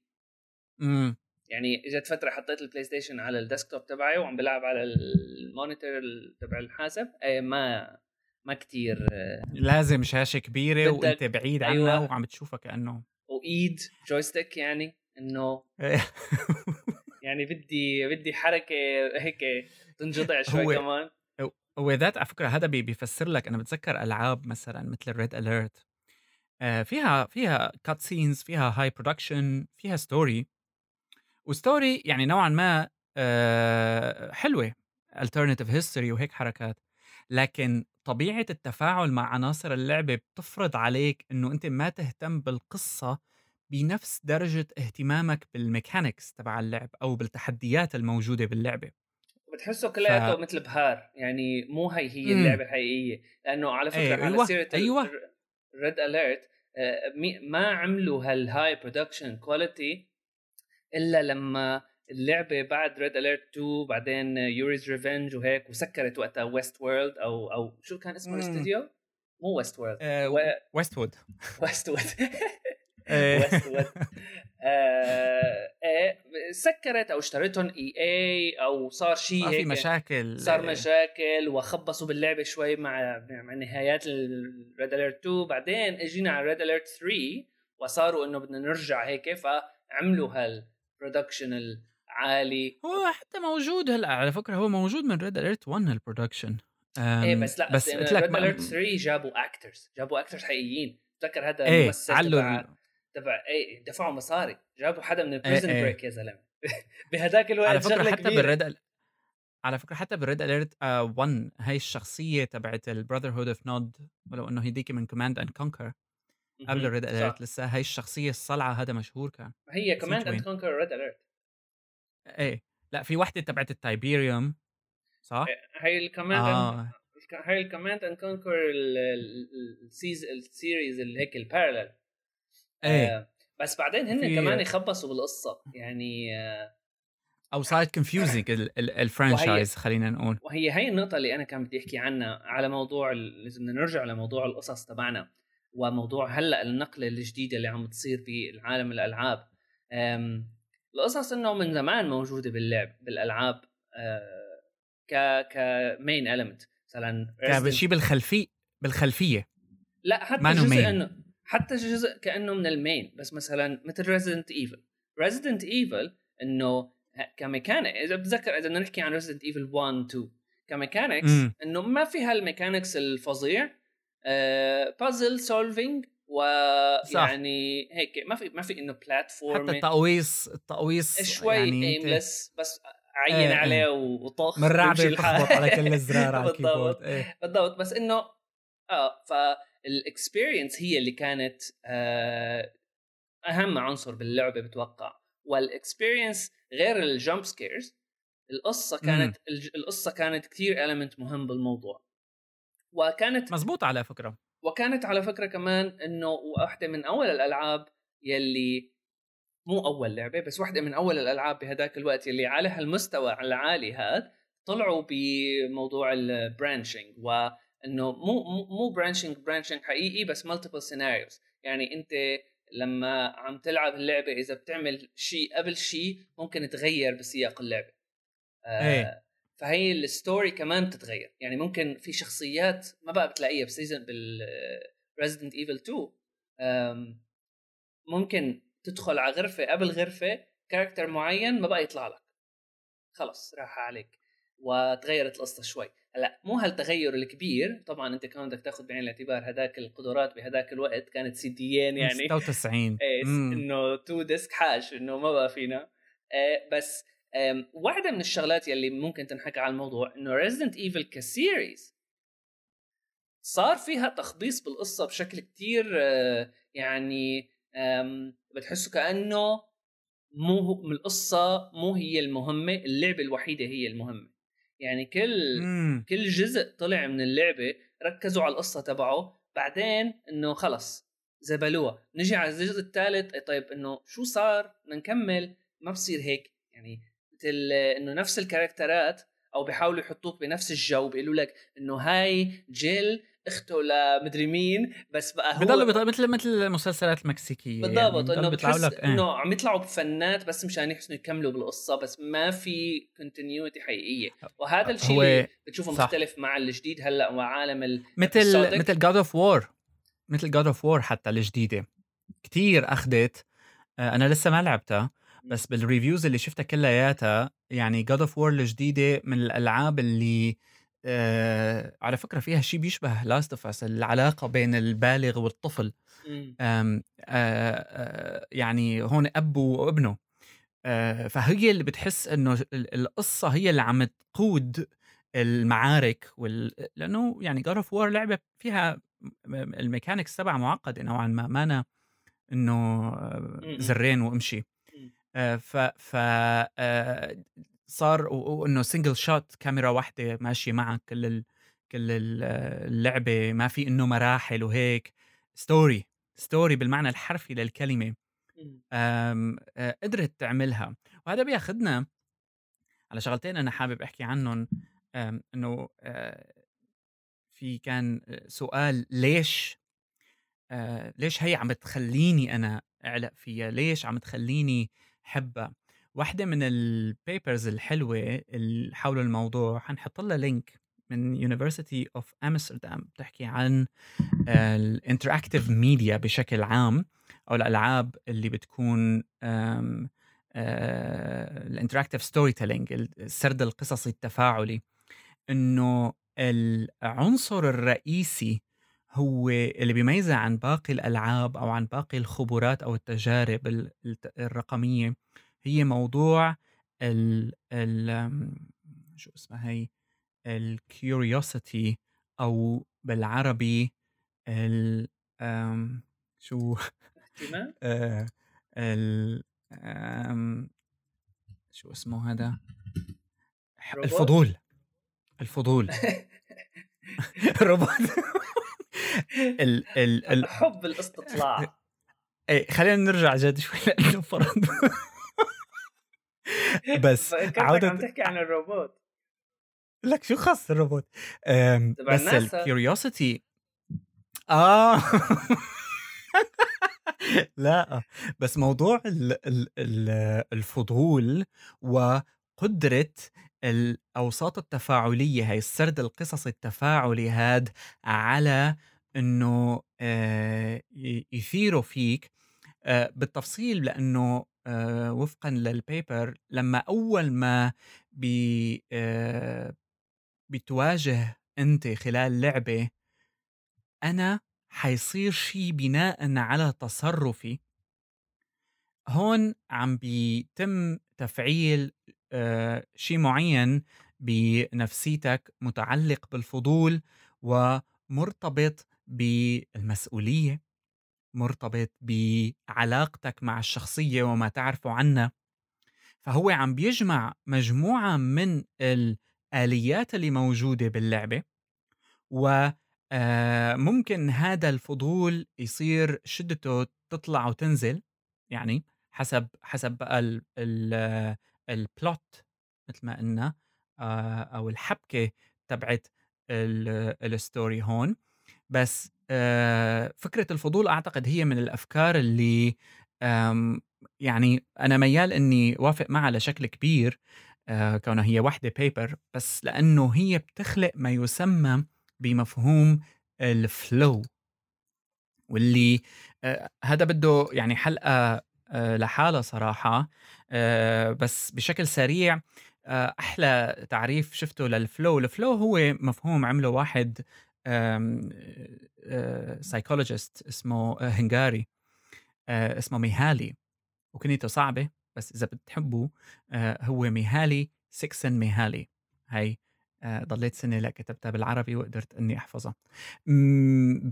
امم يعني إجت فترة حطيت ال PlayStation على ال desktop تبعي وعم بلعب على ال monitor تبع الحاسب. اي ما ما كتير لازم شاشة كبيرة وأنت بعيد عنها أيوة. وعم تشوفها كأنه. وإيد joystick يعني إنه [laughs] يعني بدي بدي حركة هيك تنجضع شوي هو كمان هو ذات على فكرة هذا بيفسر لك أنا بتذكر ألعاب مثلا مثل Red Alert آه، فيها فيها cut scenes فيها high production فيها story و story يعني نوعا ما حلوة alternative history وهيك حركات لكن طبيعة التفاعل مع عناصر اللعبة بتفرض عليك إنه أنت ما تهتم بالقصة بنفس درجة اهتمامك بال mechanics تبع اللعب أو بالتحديات الموجودة باللعبة بتحسه كلياته ف... مثل بهار يعني مو هي هي اللعبة الحقيقيه لأنه على فكرة أيوة. على سيره أيوة. Red Alert ما عملوا هال high production quality إلا لما اللعبة بعد Red Alert 2 بعدين Yuri's Revenge وهيك وسكرت وقتها Westworld أو أو شو كان اسمه الاستوديو؟ مو Westworld Westwood Westwood Westwood سكرت أو اشترتهم EA أو صار شيء هيك في مشاكل. صار مشاكل وخبصوا باللعبة شوي مع مع نهايات ال Red Alert 2 بعدين إجينا على Red Alert 3 وصاروا إنه بدنا نرجع هيك فعملوا هال production العالي. هو حتى موجود هلا على فكرة هو موجود من Red Alert 1 ال production إيه بس لا بس Red Alert 3 جابوا actors جابوا actors حقيقيين. بتذكر هذا إيه الممثل تبع تبع EA دفعوا مصاري. جابوا حدا من ال Prison إيه. Break يا زلمة. [laughs] بهداك الوقت على فكرة حتى بال Red على فكرة حتى بال Red Alert 1 هاي الشخصية تبعت ال Brotherhood of Nod ولو إنه هيديك من Command and Conquer قبل ال Red Alert لسه هاي الشخصية الصلعة هذا مشهور كان هي Command and Conquer Red Alert إيه لأ في وحدة تبعت ال Tiberium صح؟ هي ال Command آه. هاي ال Command and Conquer ال series اللي هيك ال parallel إيه. آه بس بعدين هن كمان يخبصوا بالقصة يعني آه أو صارت confusing ال franchise خلينا نقول. وهي هي النقطة اللي أنا كان بدي أحكي عنها على موضوع لازم نرجع لموضوع القصص تبعنا. وموضوع هلأ النقلة الجديدة اللي عم تصير بالعالم الألعاب. القصص إنه من زمان موجودة باللعب بالألعاب آه، ك ك main element مثلا كشيء بالخلفيه بالخلفية. لا حتى جزء إنه حتى جزء كأنه من ال main بس مثلا مثل Resident Evil Resident Evil إنه كميكانيك إذا بتذكر إذا بدنا نحكي عن Resident Evil 1 2 ك mechanics إنه ما في هال mechanics الفظيع بازل آه solving ويعني هيك ما في ما في إنه platform حتى التقويص التقويص شوي يعني aimless بس عين آه عليه وطخ من رعبه على كل الزرار على [laughs] ال keyboard. إيه. بالضبط. بس إنه آه ف ال experience هي اللي كانت آه، أهم عنصر باللعبة بتوقع. وال experience غير ال jump scares القصة كانت مم. القصة كانت كثير element مهم بالموضوع. وكانت مزبوط على فكرة. وكانت على فكرة كمان إنه واحدة من أول الألعاب يلي مو أول لعبة بس واحدة من أول الألعاب بهداك الوقت يلي على هالمستوى العالي هذا طلعوا بموضوع ال branching و انه مو مو branching branching حقيقي بس multiple scenarios يعني أنت لما عم تلعب اللعبة إذا بتعمل شيء قبل شيء ممكن تغير بسياق اللعبة. آه إيه. فهي ال story كمان بتتغير. يعني ممكن في شخصيات ما بقى بتلاقيها بسيزون بال Resident Evil 2 ممكن تدخل على غرفة قبل غرفة character معين ما بقى يطلع لك. خلص راح عليك. وتغيرت القصة شوي. هلا مو هالتغير الكبير. طبعا أنت كمان بدك تاخذ بعين الاعتبار هذاك القدرات بهذاك الوقت كانت سيديين يعني. 96 إيه إنه two disc حاج إنه ما بقى فينا. إيه بس واحدة من الشغلات يلي ممكن تنحكى على الموضوع إنه Resident Evil ك series صار فيها تخبيص بالقصة بشكل كتير آه، يعني بتحسه كأنه مو القصة مو هي المهمة اللعبة الوحيدة هي المهمة. يعني كل مم. كل جزء طلع من اللعبة ركزوا على القصة تبعه بعدين إنه خلص زبلوها. نجي على الجزء الثالث طيب إنه شو صار؟ بدنا نكمل. ما بصير هيك. يعني إنه نفس الكاركترات أو بيحاولوا يحطوك بنفس الجو بيقولوا لك إنه هاي جيل اخته لمدري مين بس بقى هو بضلوا مثل مثل المسلسلات المكسيكية بالضبط يعني انه بتحس لك إنه إيه. عم يطلعوا بفنات بس مشان يحسنوا يكملوا بالقصة بس ما في continuity حقيقية. وهذا الشيء اللي بتشوفه صح. مختلف مع الجديد هلأ وعالم مثل مثل God of War مثل God of War حتى الجديدة. كتير اخذت آه، أنا لسه ما لعبتها. بس بال reviews اللي شفتها كلياتها يعني God of War الجديدة من الألعاب اللي آه على فكرة فيها شيء بيشبه Last of Us العلاقة بين البالغ والطفل. آه آه يعني هون أب وابنه. آه فهي اللي بتحس إنه القصة هي اللي عم تقود المعارك وال... لأنه يعني God of War لعبة فيها ال mechanics تبعها معقدة نوعا ما مانا إنه زرين وامشي. ف ف آه، صار وانه single shot كاميرا واحدة ماشية معك كل ال... كل اللعبة ما في إنه مراحل وهيك. story story بالمعنى الحرفي للكلمة آه، قدرت تعملها. وهذا بياخذنا على شغلتين أنا حابب أحكي عنهم. إنه في كان سؤال ليش ليش هي عم تخليني أنا أعلق فيها؟ ليش عم تخليني حبها واحدة من ال papers الحلوة اللي حول الموضوع حنحط لها لينك من University of Amsterdam بتحكي عن ال interactive media بشكل عام أو الألعاب اللي بتكون ال interactive storytelling السرد القصصي التفاعلي. إنه العنصر الرئيسي هو اللي بيميزها عن باقي الألعاب أو عن باقي الخبرات أو التجارب الرقمية هي موضوع ال ال شو اسمها هي؟ ال curiosity أو بالعربي ال شو؟ [laughs] آه، ال شو اسمه هذا؟ الفضول الفضول. [laughs] [laughs] روبوت [laughs] ال ال [laughs] ال حب الاستطلاع. [laughs] إيه خلينا نرجع جد شوي لأنه فرض بس عودة عم تحكي عن الروبوت. لك شو خاص الروبوت؟ بس ال curiosity آه. لا. بس موضوع الفضول وقدرة الأوساط التفاعلية هاي السرد القصصي التفاعلي هاد على إنه آه، يثيروا فيك آه، بالتفصيل لأنه آه، وفقا للبيبر لما أول ما بي بتواجه أنت خلال لعبة أنا حيصير شيء بناء على تصرفي هون عم بيتم تفعيل شيء معين بنفسيتك متعلق بالفضول ومرتبط بالمسؤولية مرتبط بعلاقتك مع الشخصية وما تعرفه عنها. فهو عم بيجمع مجموعة من الآليات اللي موجودة باللعبة و آه، ممكن هذا الفضول يصير شدته تطلع وتنزل يعني حسب حسب بقى ال plot مثل ما قلنا آه، أو الحبكة تبعت ال story هون. بس آه، فكرة الفضول أعتقد هي من الأفكار اللي يعني أنا ميال إني وافق معها لشكل كبير آه، كونها هي وحدة paper بس لأنه هي بتخلق ما يسمى بمفهوم ال flow واللي هذا بده يعني حلقة لحالها صراحة. بس بشكل سريع أحلى تعريف شفته لل flow ال flow هو مفهوم عمله واحد psychologist اسمه هنغاري اسمه ميهالي وكنيته صعبة بس إذا بتحبوا هو ميهالي سيكسن ميهالي. آه، ضليت سنة لا كتبتها بالعربي وقدرت إني أحفظها.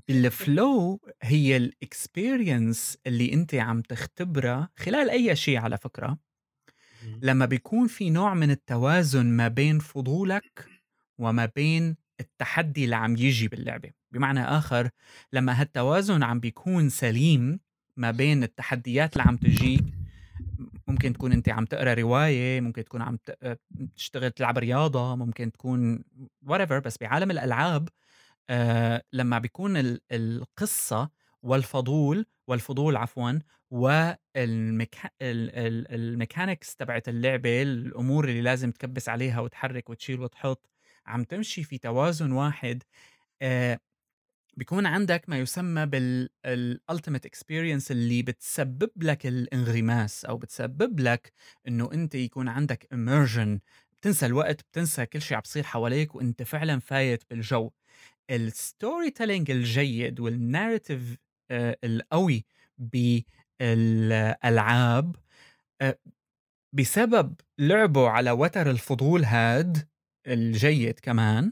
بال flow هي ال experience اللي أنت عم تختبرها خلال أي شيء على فكرة. لما بيكون في نوع من التوازن ما بين فضولك وما بين التحدي اللي عم يجي باللعبة. بمعنى آخر لما هالتوازن عم بيكون سليم ما بين التحديات اللي عم تجيك ممكن تكون أنت عم تقرأ رواية ممكن تكون عم آه، تشتغل تلعب رياضة ممكن تكون whatever بس بعالم الألعاب آه لما بيكون القصة والفضول والفضول عفوا وال mechanics تبعت اللعبة الأمور اللي لازم تكبس عليها وتحرك وتشيل وتحط عم تمشي في توازن واحد آه بيكون عندك ما يسمى بال ultimate experience اللي بتسبب لك الانغماس أو بتسبب لك إنه أنت يكون عندك immersion بتنسى الوقت بتنسى كل شيء عم بصير حواليك وأنت فعلا فايت بالجو. ال storytelling الجيد وال narrative القوي بالألعاب آه، بسبب لعبه على وتر الفضول هاد الجيد كمان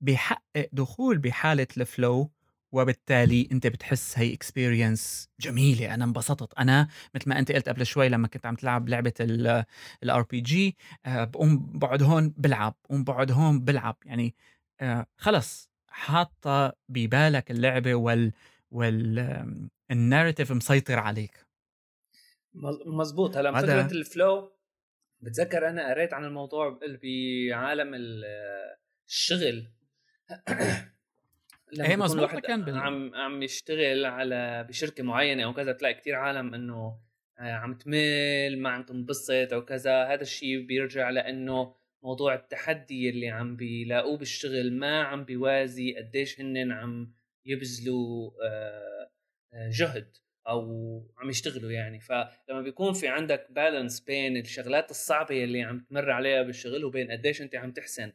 بيحقق دخول بحالة ال flow وبالتالي أنت بتحس هي experience جميلة. أنا انبسطت. أنا مثل ما أنت قلت قبل شوي لما كنت عم تلعب لعبة ال RPG بقوم بقعد هون بلعب بقوم بقعد هون بلعب. يعني آه، خلص. حاطة ببالك اللعبه وال وال ال narrative مسيطر عليك. مزبوط هلا فكرة ال flow بتذكر أنا قريت عن الموضوع بعالم الشغل. [clears throat] لما إيه مظبوط كان بال... عم عم يشتغل على بشركة معينة أو كذا تلاقي كتير عالم إنه آه، عم تمل ما عم تنبسط أو كذا هذا الشيء بيرجع لإنه موضوع التحدي اللي عم بيلاقوه بالشغل ما عم بيوازي قديش هن عم يبذلوا آه، آه، جهد أو عم يشتغلوا يعني. فلما بيكون في عندك بالانس بين الشغلات الصعبة اللي عم تمر عليها بالشغل وبين قديش أنت عم تحسن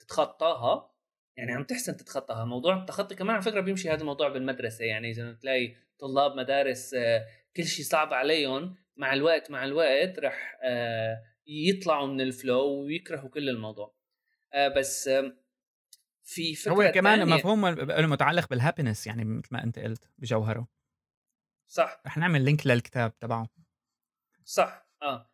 تتخطاها يعني عم تحسن تتخطاها. موضوع التخطي كمان على فكرة بيمشي هذا الموضوع بالمدرسة. يعني إذا بتلاقي طلاب مدارس كل شيء صعب عليهم مع الوقت مع الوقت رح يطلعوا من ال flow ويكرهوا كل الموضوع. بس في فكرة هو كمان. مفهوم المتعلق بال happiness يعني مثل ما أنت قلت بجوهره. صح. رح نعمل link للكتاب تبعه. صح آه.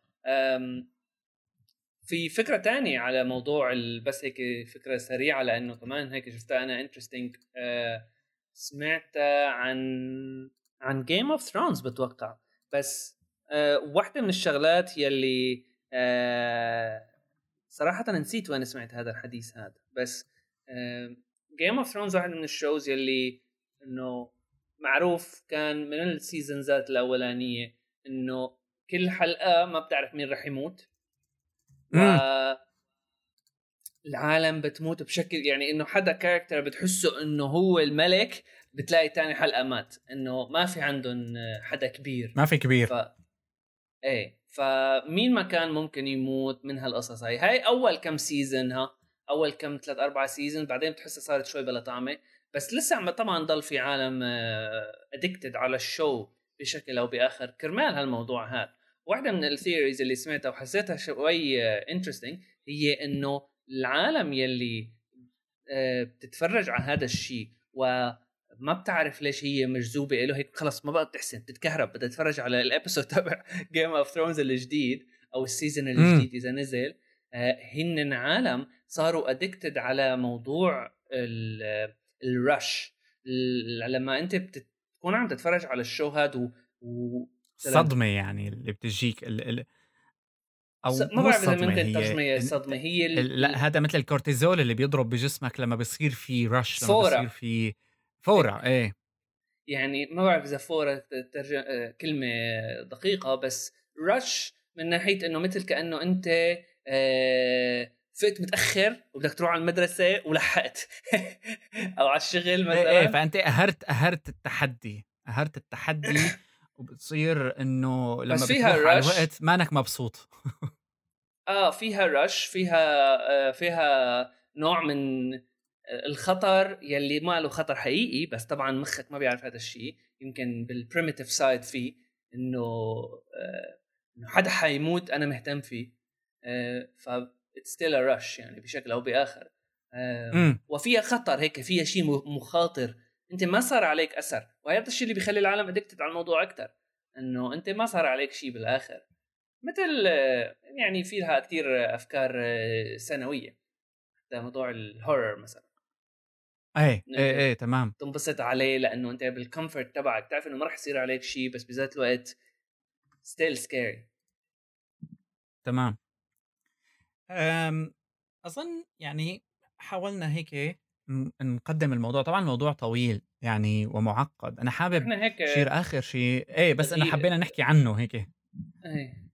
في فكرة تانية على موضوع بس هيك فكرة سريعة لأنه كمان هيك شفتها أنا interesting آه سمعت عن عن Game of Thrones بتوقع. بس آه واحدة من الشغلات يلي آه صراحة نسيت وين سمعت هذا الحديث هذا بس Game of Thrones واحد من ال shows يلي إنه معروف كان من ال seasons ات الأولانية إنه كل حلقة ما بتعرف مين رح يموت و العالم بتموت بشكل يعني إنه حدا character بتحسه إنه هو الملك بتلاقي تاني حلقة مات إنه ما في عندهم حدا كبير. ما في كبير. ف... إيه. فمين ما كان ممكن يموت من هالقصص هاي؟ هاي أول كم season ها أول كم ثلاث أربع season بعدين بتحسها صارت شوي بلا طعمة. بس لسه عم طبعا ضل في عالم addicted على ال show بشكل أو بآخر. كرمال هالموضوع هذا. واحدة من ال theories اللي سمعتها وحسيتها شوي interesting هي إنه العالم يلي آه، بتتفرج على هذا الشيء وما بتعرف ليش هي مجذوبة له هيك خلص ما بقى تحسن تتكهرب بدها تتفرج على ال episode تبع Game of Thrones الجديد أو ال season الجديد إذا نزل. آه، هن عالم صاروا addicted على موضوع ال rush لما أنت بتكون عم تتفرج على ال show هذا و صدمة يعني اللي بتجيك ال ال أو ما بعرف إذا ممكن ترجمه صدمة. هي لا هذا مثل الكورتيزول اللي بيضرب بجسمك لما بيصير في رش لما بيصير في فورة إيه. يعني ما بعرف إذا فورة ترجم كلمة دقيقة بس رش من ناحية إنه مثل كأنه أنت آه فقت متأخر وبدك تروح على المدرسة ولحقت [laughs] أو على الشغل مثلا إيه فأنت قهرت قهرت التحدي قهرت التحدي [laughs] وبتصير إنه لما بس فيها بتروح على. الوقت مانك مبسوط. [laughs] آه فيها رش فيها آه فيها نوع من الخطر يلي ما له خطر حقيقي بس طبعا مخك ما بيعرف هذا الشيء يمكن بالبريمتيف سايد فيه إنه آه إنه حدا حيموت أنا مهتم فيه. آه ف ستيل رش يعني بشكل أو بآخر. آه وفيها خطر هيك فيها شيء مخاطر. أنت ما صار عليك أثر. وهذا الشيء اللي بيخلي العالم addicted على الموضوع أكثر إنه أنت ما صار عليك شيء بالآخر. مثل يعني في لها كثير افكار سنوية. حتى موضوع ال horror مثلا. إيه إيه إيه تمام. تنبسط عليه لأنه أنت بال comfort تبعك تعرف إنه ما راح يصير عليك شيء بس بذات الوقت still scary تمام. أم أظن يعني حاولنا هيك نقدم الموضوع. طبعا الموضوع طويل يعني ومعقد. أنا حابب إحنا هيك share آخر شيء إيه بس أنا. حبينا نحكي عنه هيك. إيه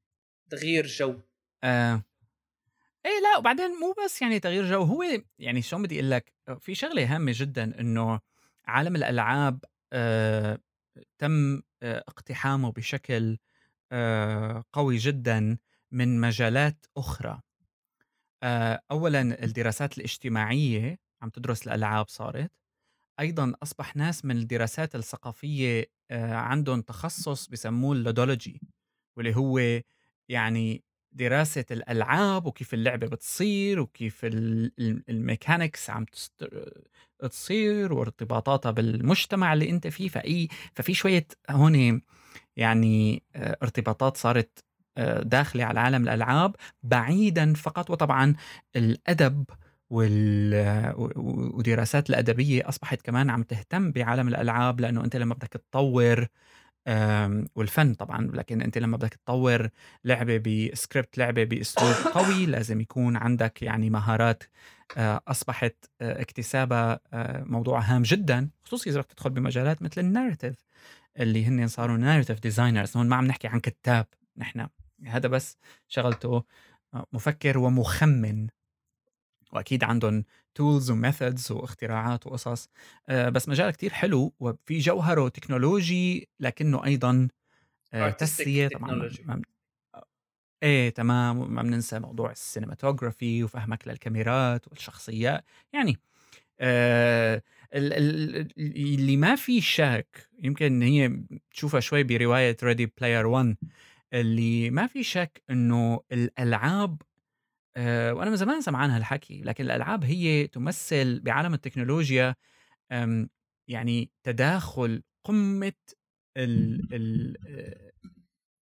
تغيير جو. آه. إيه لأ وبعدين مو بس يعني تغيير جو هو يعني شلون بدي أقول لك في شغلة هامة جدا إنه عالم الألعاب آه تم آه اقتحامه بشكل آه قوي جدا من مجالات أخرى. آه اولا الدراسات الاجتماعية عم تدرس الألعاب صارت. أيضا أصبح ناس من الدراسات الثقافية آه عندهم تخصص بسموه ال ludology واللي هو يعني دراسة الألعاب وكيف اللعبة بتصير وكيف ال- ال- ال mechanics عم تصير وارتباطاتها بالمجتمع اللي أنت فيه فأي ففي شوية هون يعني آه، ارتباطات صارت آه، داخلة على عالم الألعاب بعيدا فقط وطبعا الأدب وال ودراسات الأدبية أصبحت كمان عم تهتم بعالم الألعاب لأنه أنت لما بدك تطور والفن طبعا لكن أنت لما بدك تطور لعبة بسكريبت لعبة بأسلوب قوي لازم يكون عندك يعني مهارات آه، أصبحت آه، اكتسابها آه، موضوع هام جدا خصوصي إذا بدك تدخل بمجالات مثل ال narrative اللي هن صاروا narrative designers. هون ما عم نحكي عن كتاب نحن. هذا بس شغلته مفكر ومخمن. وأكيد عندهم tools و methods واختراعات وقصص. آه، بس مجال كتير حلو وفي جوهره تكنولوجي لكنه أيضا آه، تسلية. طبعا إيه تمام. ما بننسى موضوع ال cinematography وفهمك للكاميرات والشخصيات. يعني آه ال- ال- ال- اللي ما في شك يمكن هي تشوفها شوي برواية Ready Player 1 اللي ما في شك إنه الألعاب آه، وأنا من زمان سمعان هالحكي لكن الألعاب هي تمثل بعالم التكنولوجيا يعني تداخل قمة ال ال آه،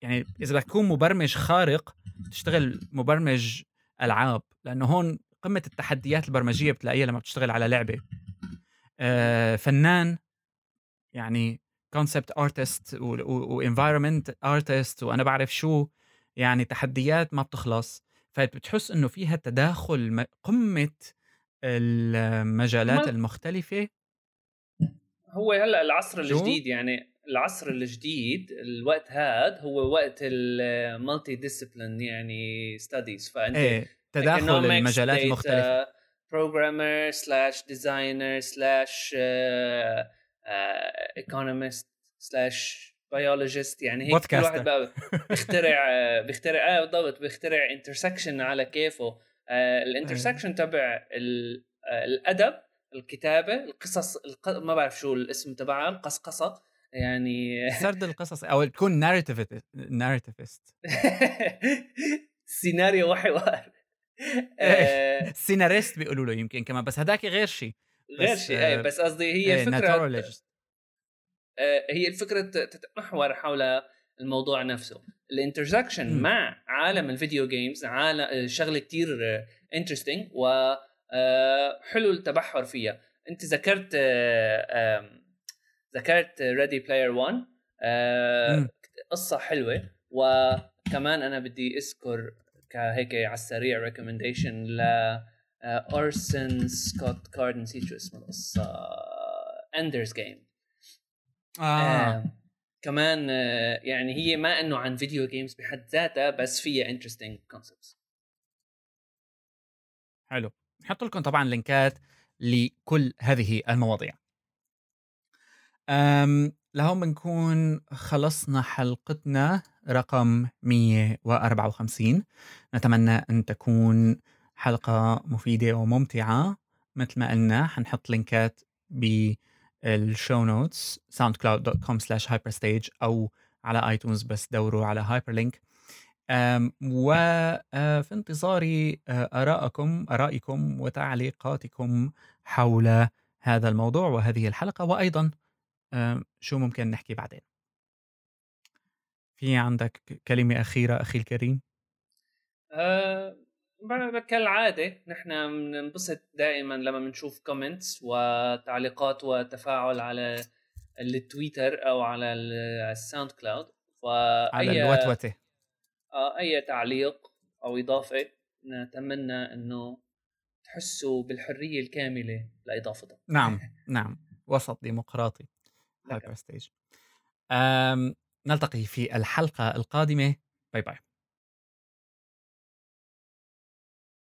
يعني إذا بدك تكون مبرمج خارق تشتغل مبرمج ألعاب لأنه هون قمة التحديات البرمجية بتلاقيها لما بتشتغل على لعبة. آه، فنان يعني concept artist و environment artist وأنا بعرف شو يعني تحديات ما بتخلص. فبتحس إنه فيها تداخل قمة المجالات المختلفة. هو هلا العصر؟ الجديد يعني العصر الجديد الوقت هذا هو وقت ال multi-discipline يعني studies فأنت إيه تداخل المجالات المختلفة. programmer slash designer slash uh, uh, biologist. يعني هيك كل. واحد بقى [laughs] بيخترع آه، بيخترع آه بالضبط بيخترع intersection على كيفه. ال intersection تبع ال- آه، الأدب الكتابة القصص الق... ما بعرف شو الاسم تبعها القصقصة. يعني [laughs] سرد القصص أو تكون narrativist سيناريو وحوار آه، سيناريست بيقولوا له يمكن كمان بس هداك غير شيء غير شيء آه، إيه بس قصدي هي إيه، الفكرة. آه، هي الفكرة تتمحور حول الموضوع نفسه. ال intersection. مع عالم ال video games عالم شغلة كتير interesting وحلو التبحر فيها. انت ذكرت آه، ذكرت Ready Player 1 آه، مم. قصة حلوة. وكمان أنا بدي أذكر كهيك على السريع recommendation ل اورسن سكوت كارد نسيت شو اسم القصة. Ender's Game آه. آه كمان آه يعني هي ما إنه عن video games بحد ذاتها بس فيها interesting concepts حلو. نحط لكم طبعا لينكات لكل هذه المواضيع. أم لهون بنكون خلصنا حلقتنا رقم 154 نتمنى أن تكون حلقة مفيدة وممتعة. مثل ما قلنا حنحط لينكات بال show notes soundcloud.com slash hyperstage أو على آيتونز بس دوروا على هايبر لينك وفي انتظار آرائكم آرائكم وتعليقاتكم حول هذا الموضوع وهذه الحلقة. وأيضا شو ممكن نحكي بعدين؟ في عندك كلمة أخيرة أخي الكريم؟ أه كالعادة نحن بننبسط دائما لما بنشوف comments وتعليقات وتفاعل على التويتر أو على الساوند كلاود على الوتوتة. آه أي تعليق أو إضافة نتمنى أنه تحسوا بالحرية الكاملة لإضافتها. نعم [laughs] نعم. وسط ديمقراطي. هايبر ستيج نلتقي في الحلقة القادمة. bye bye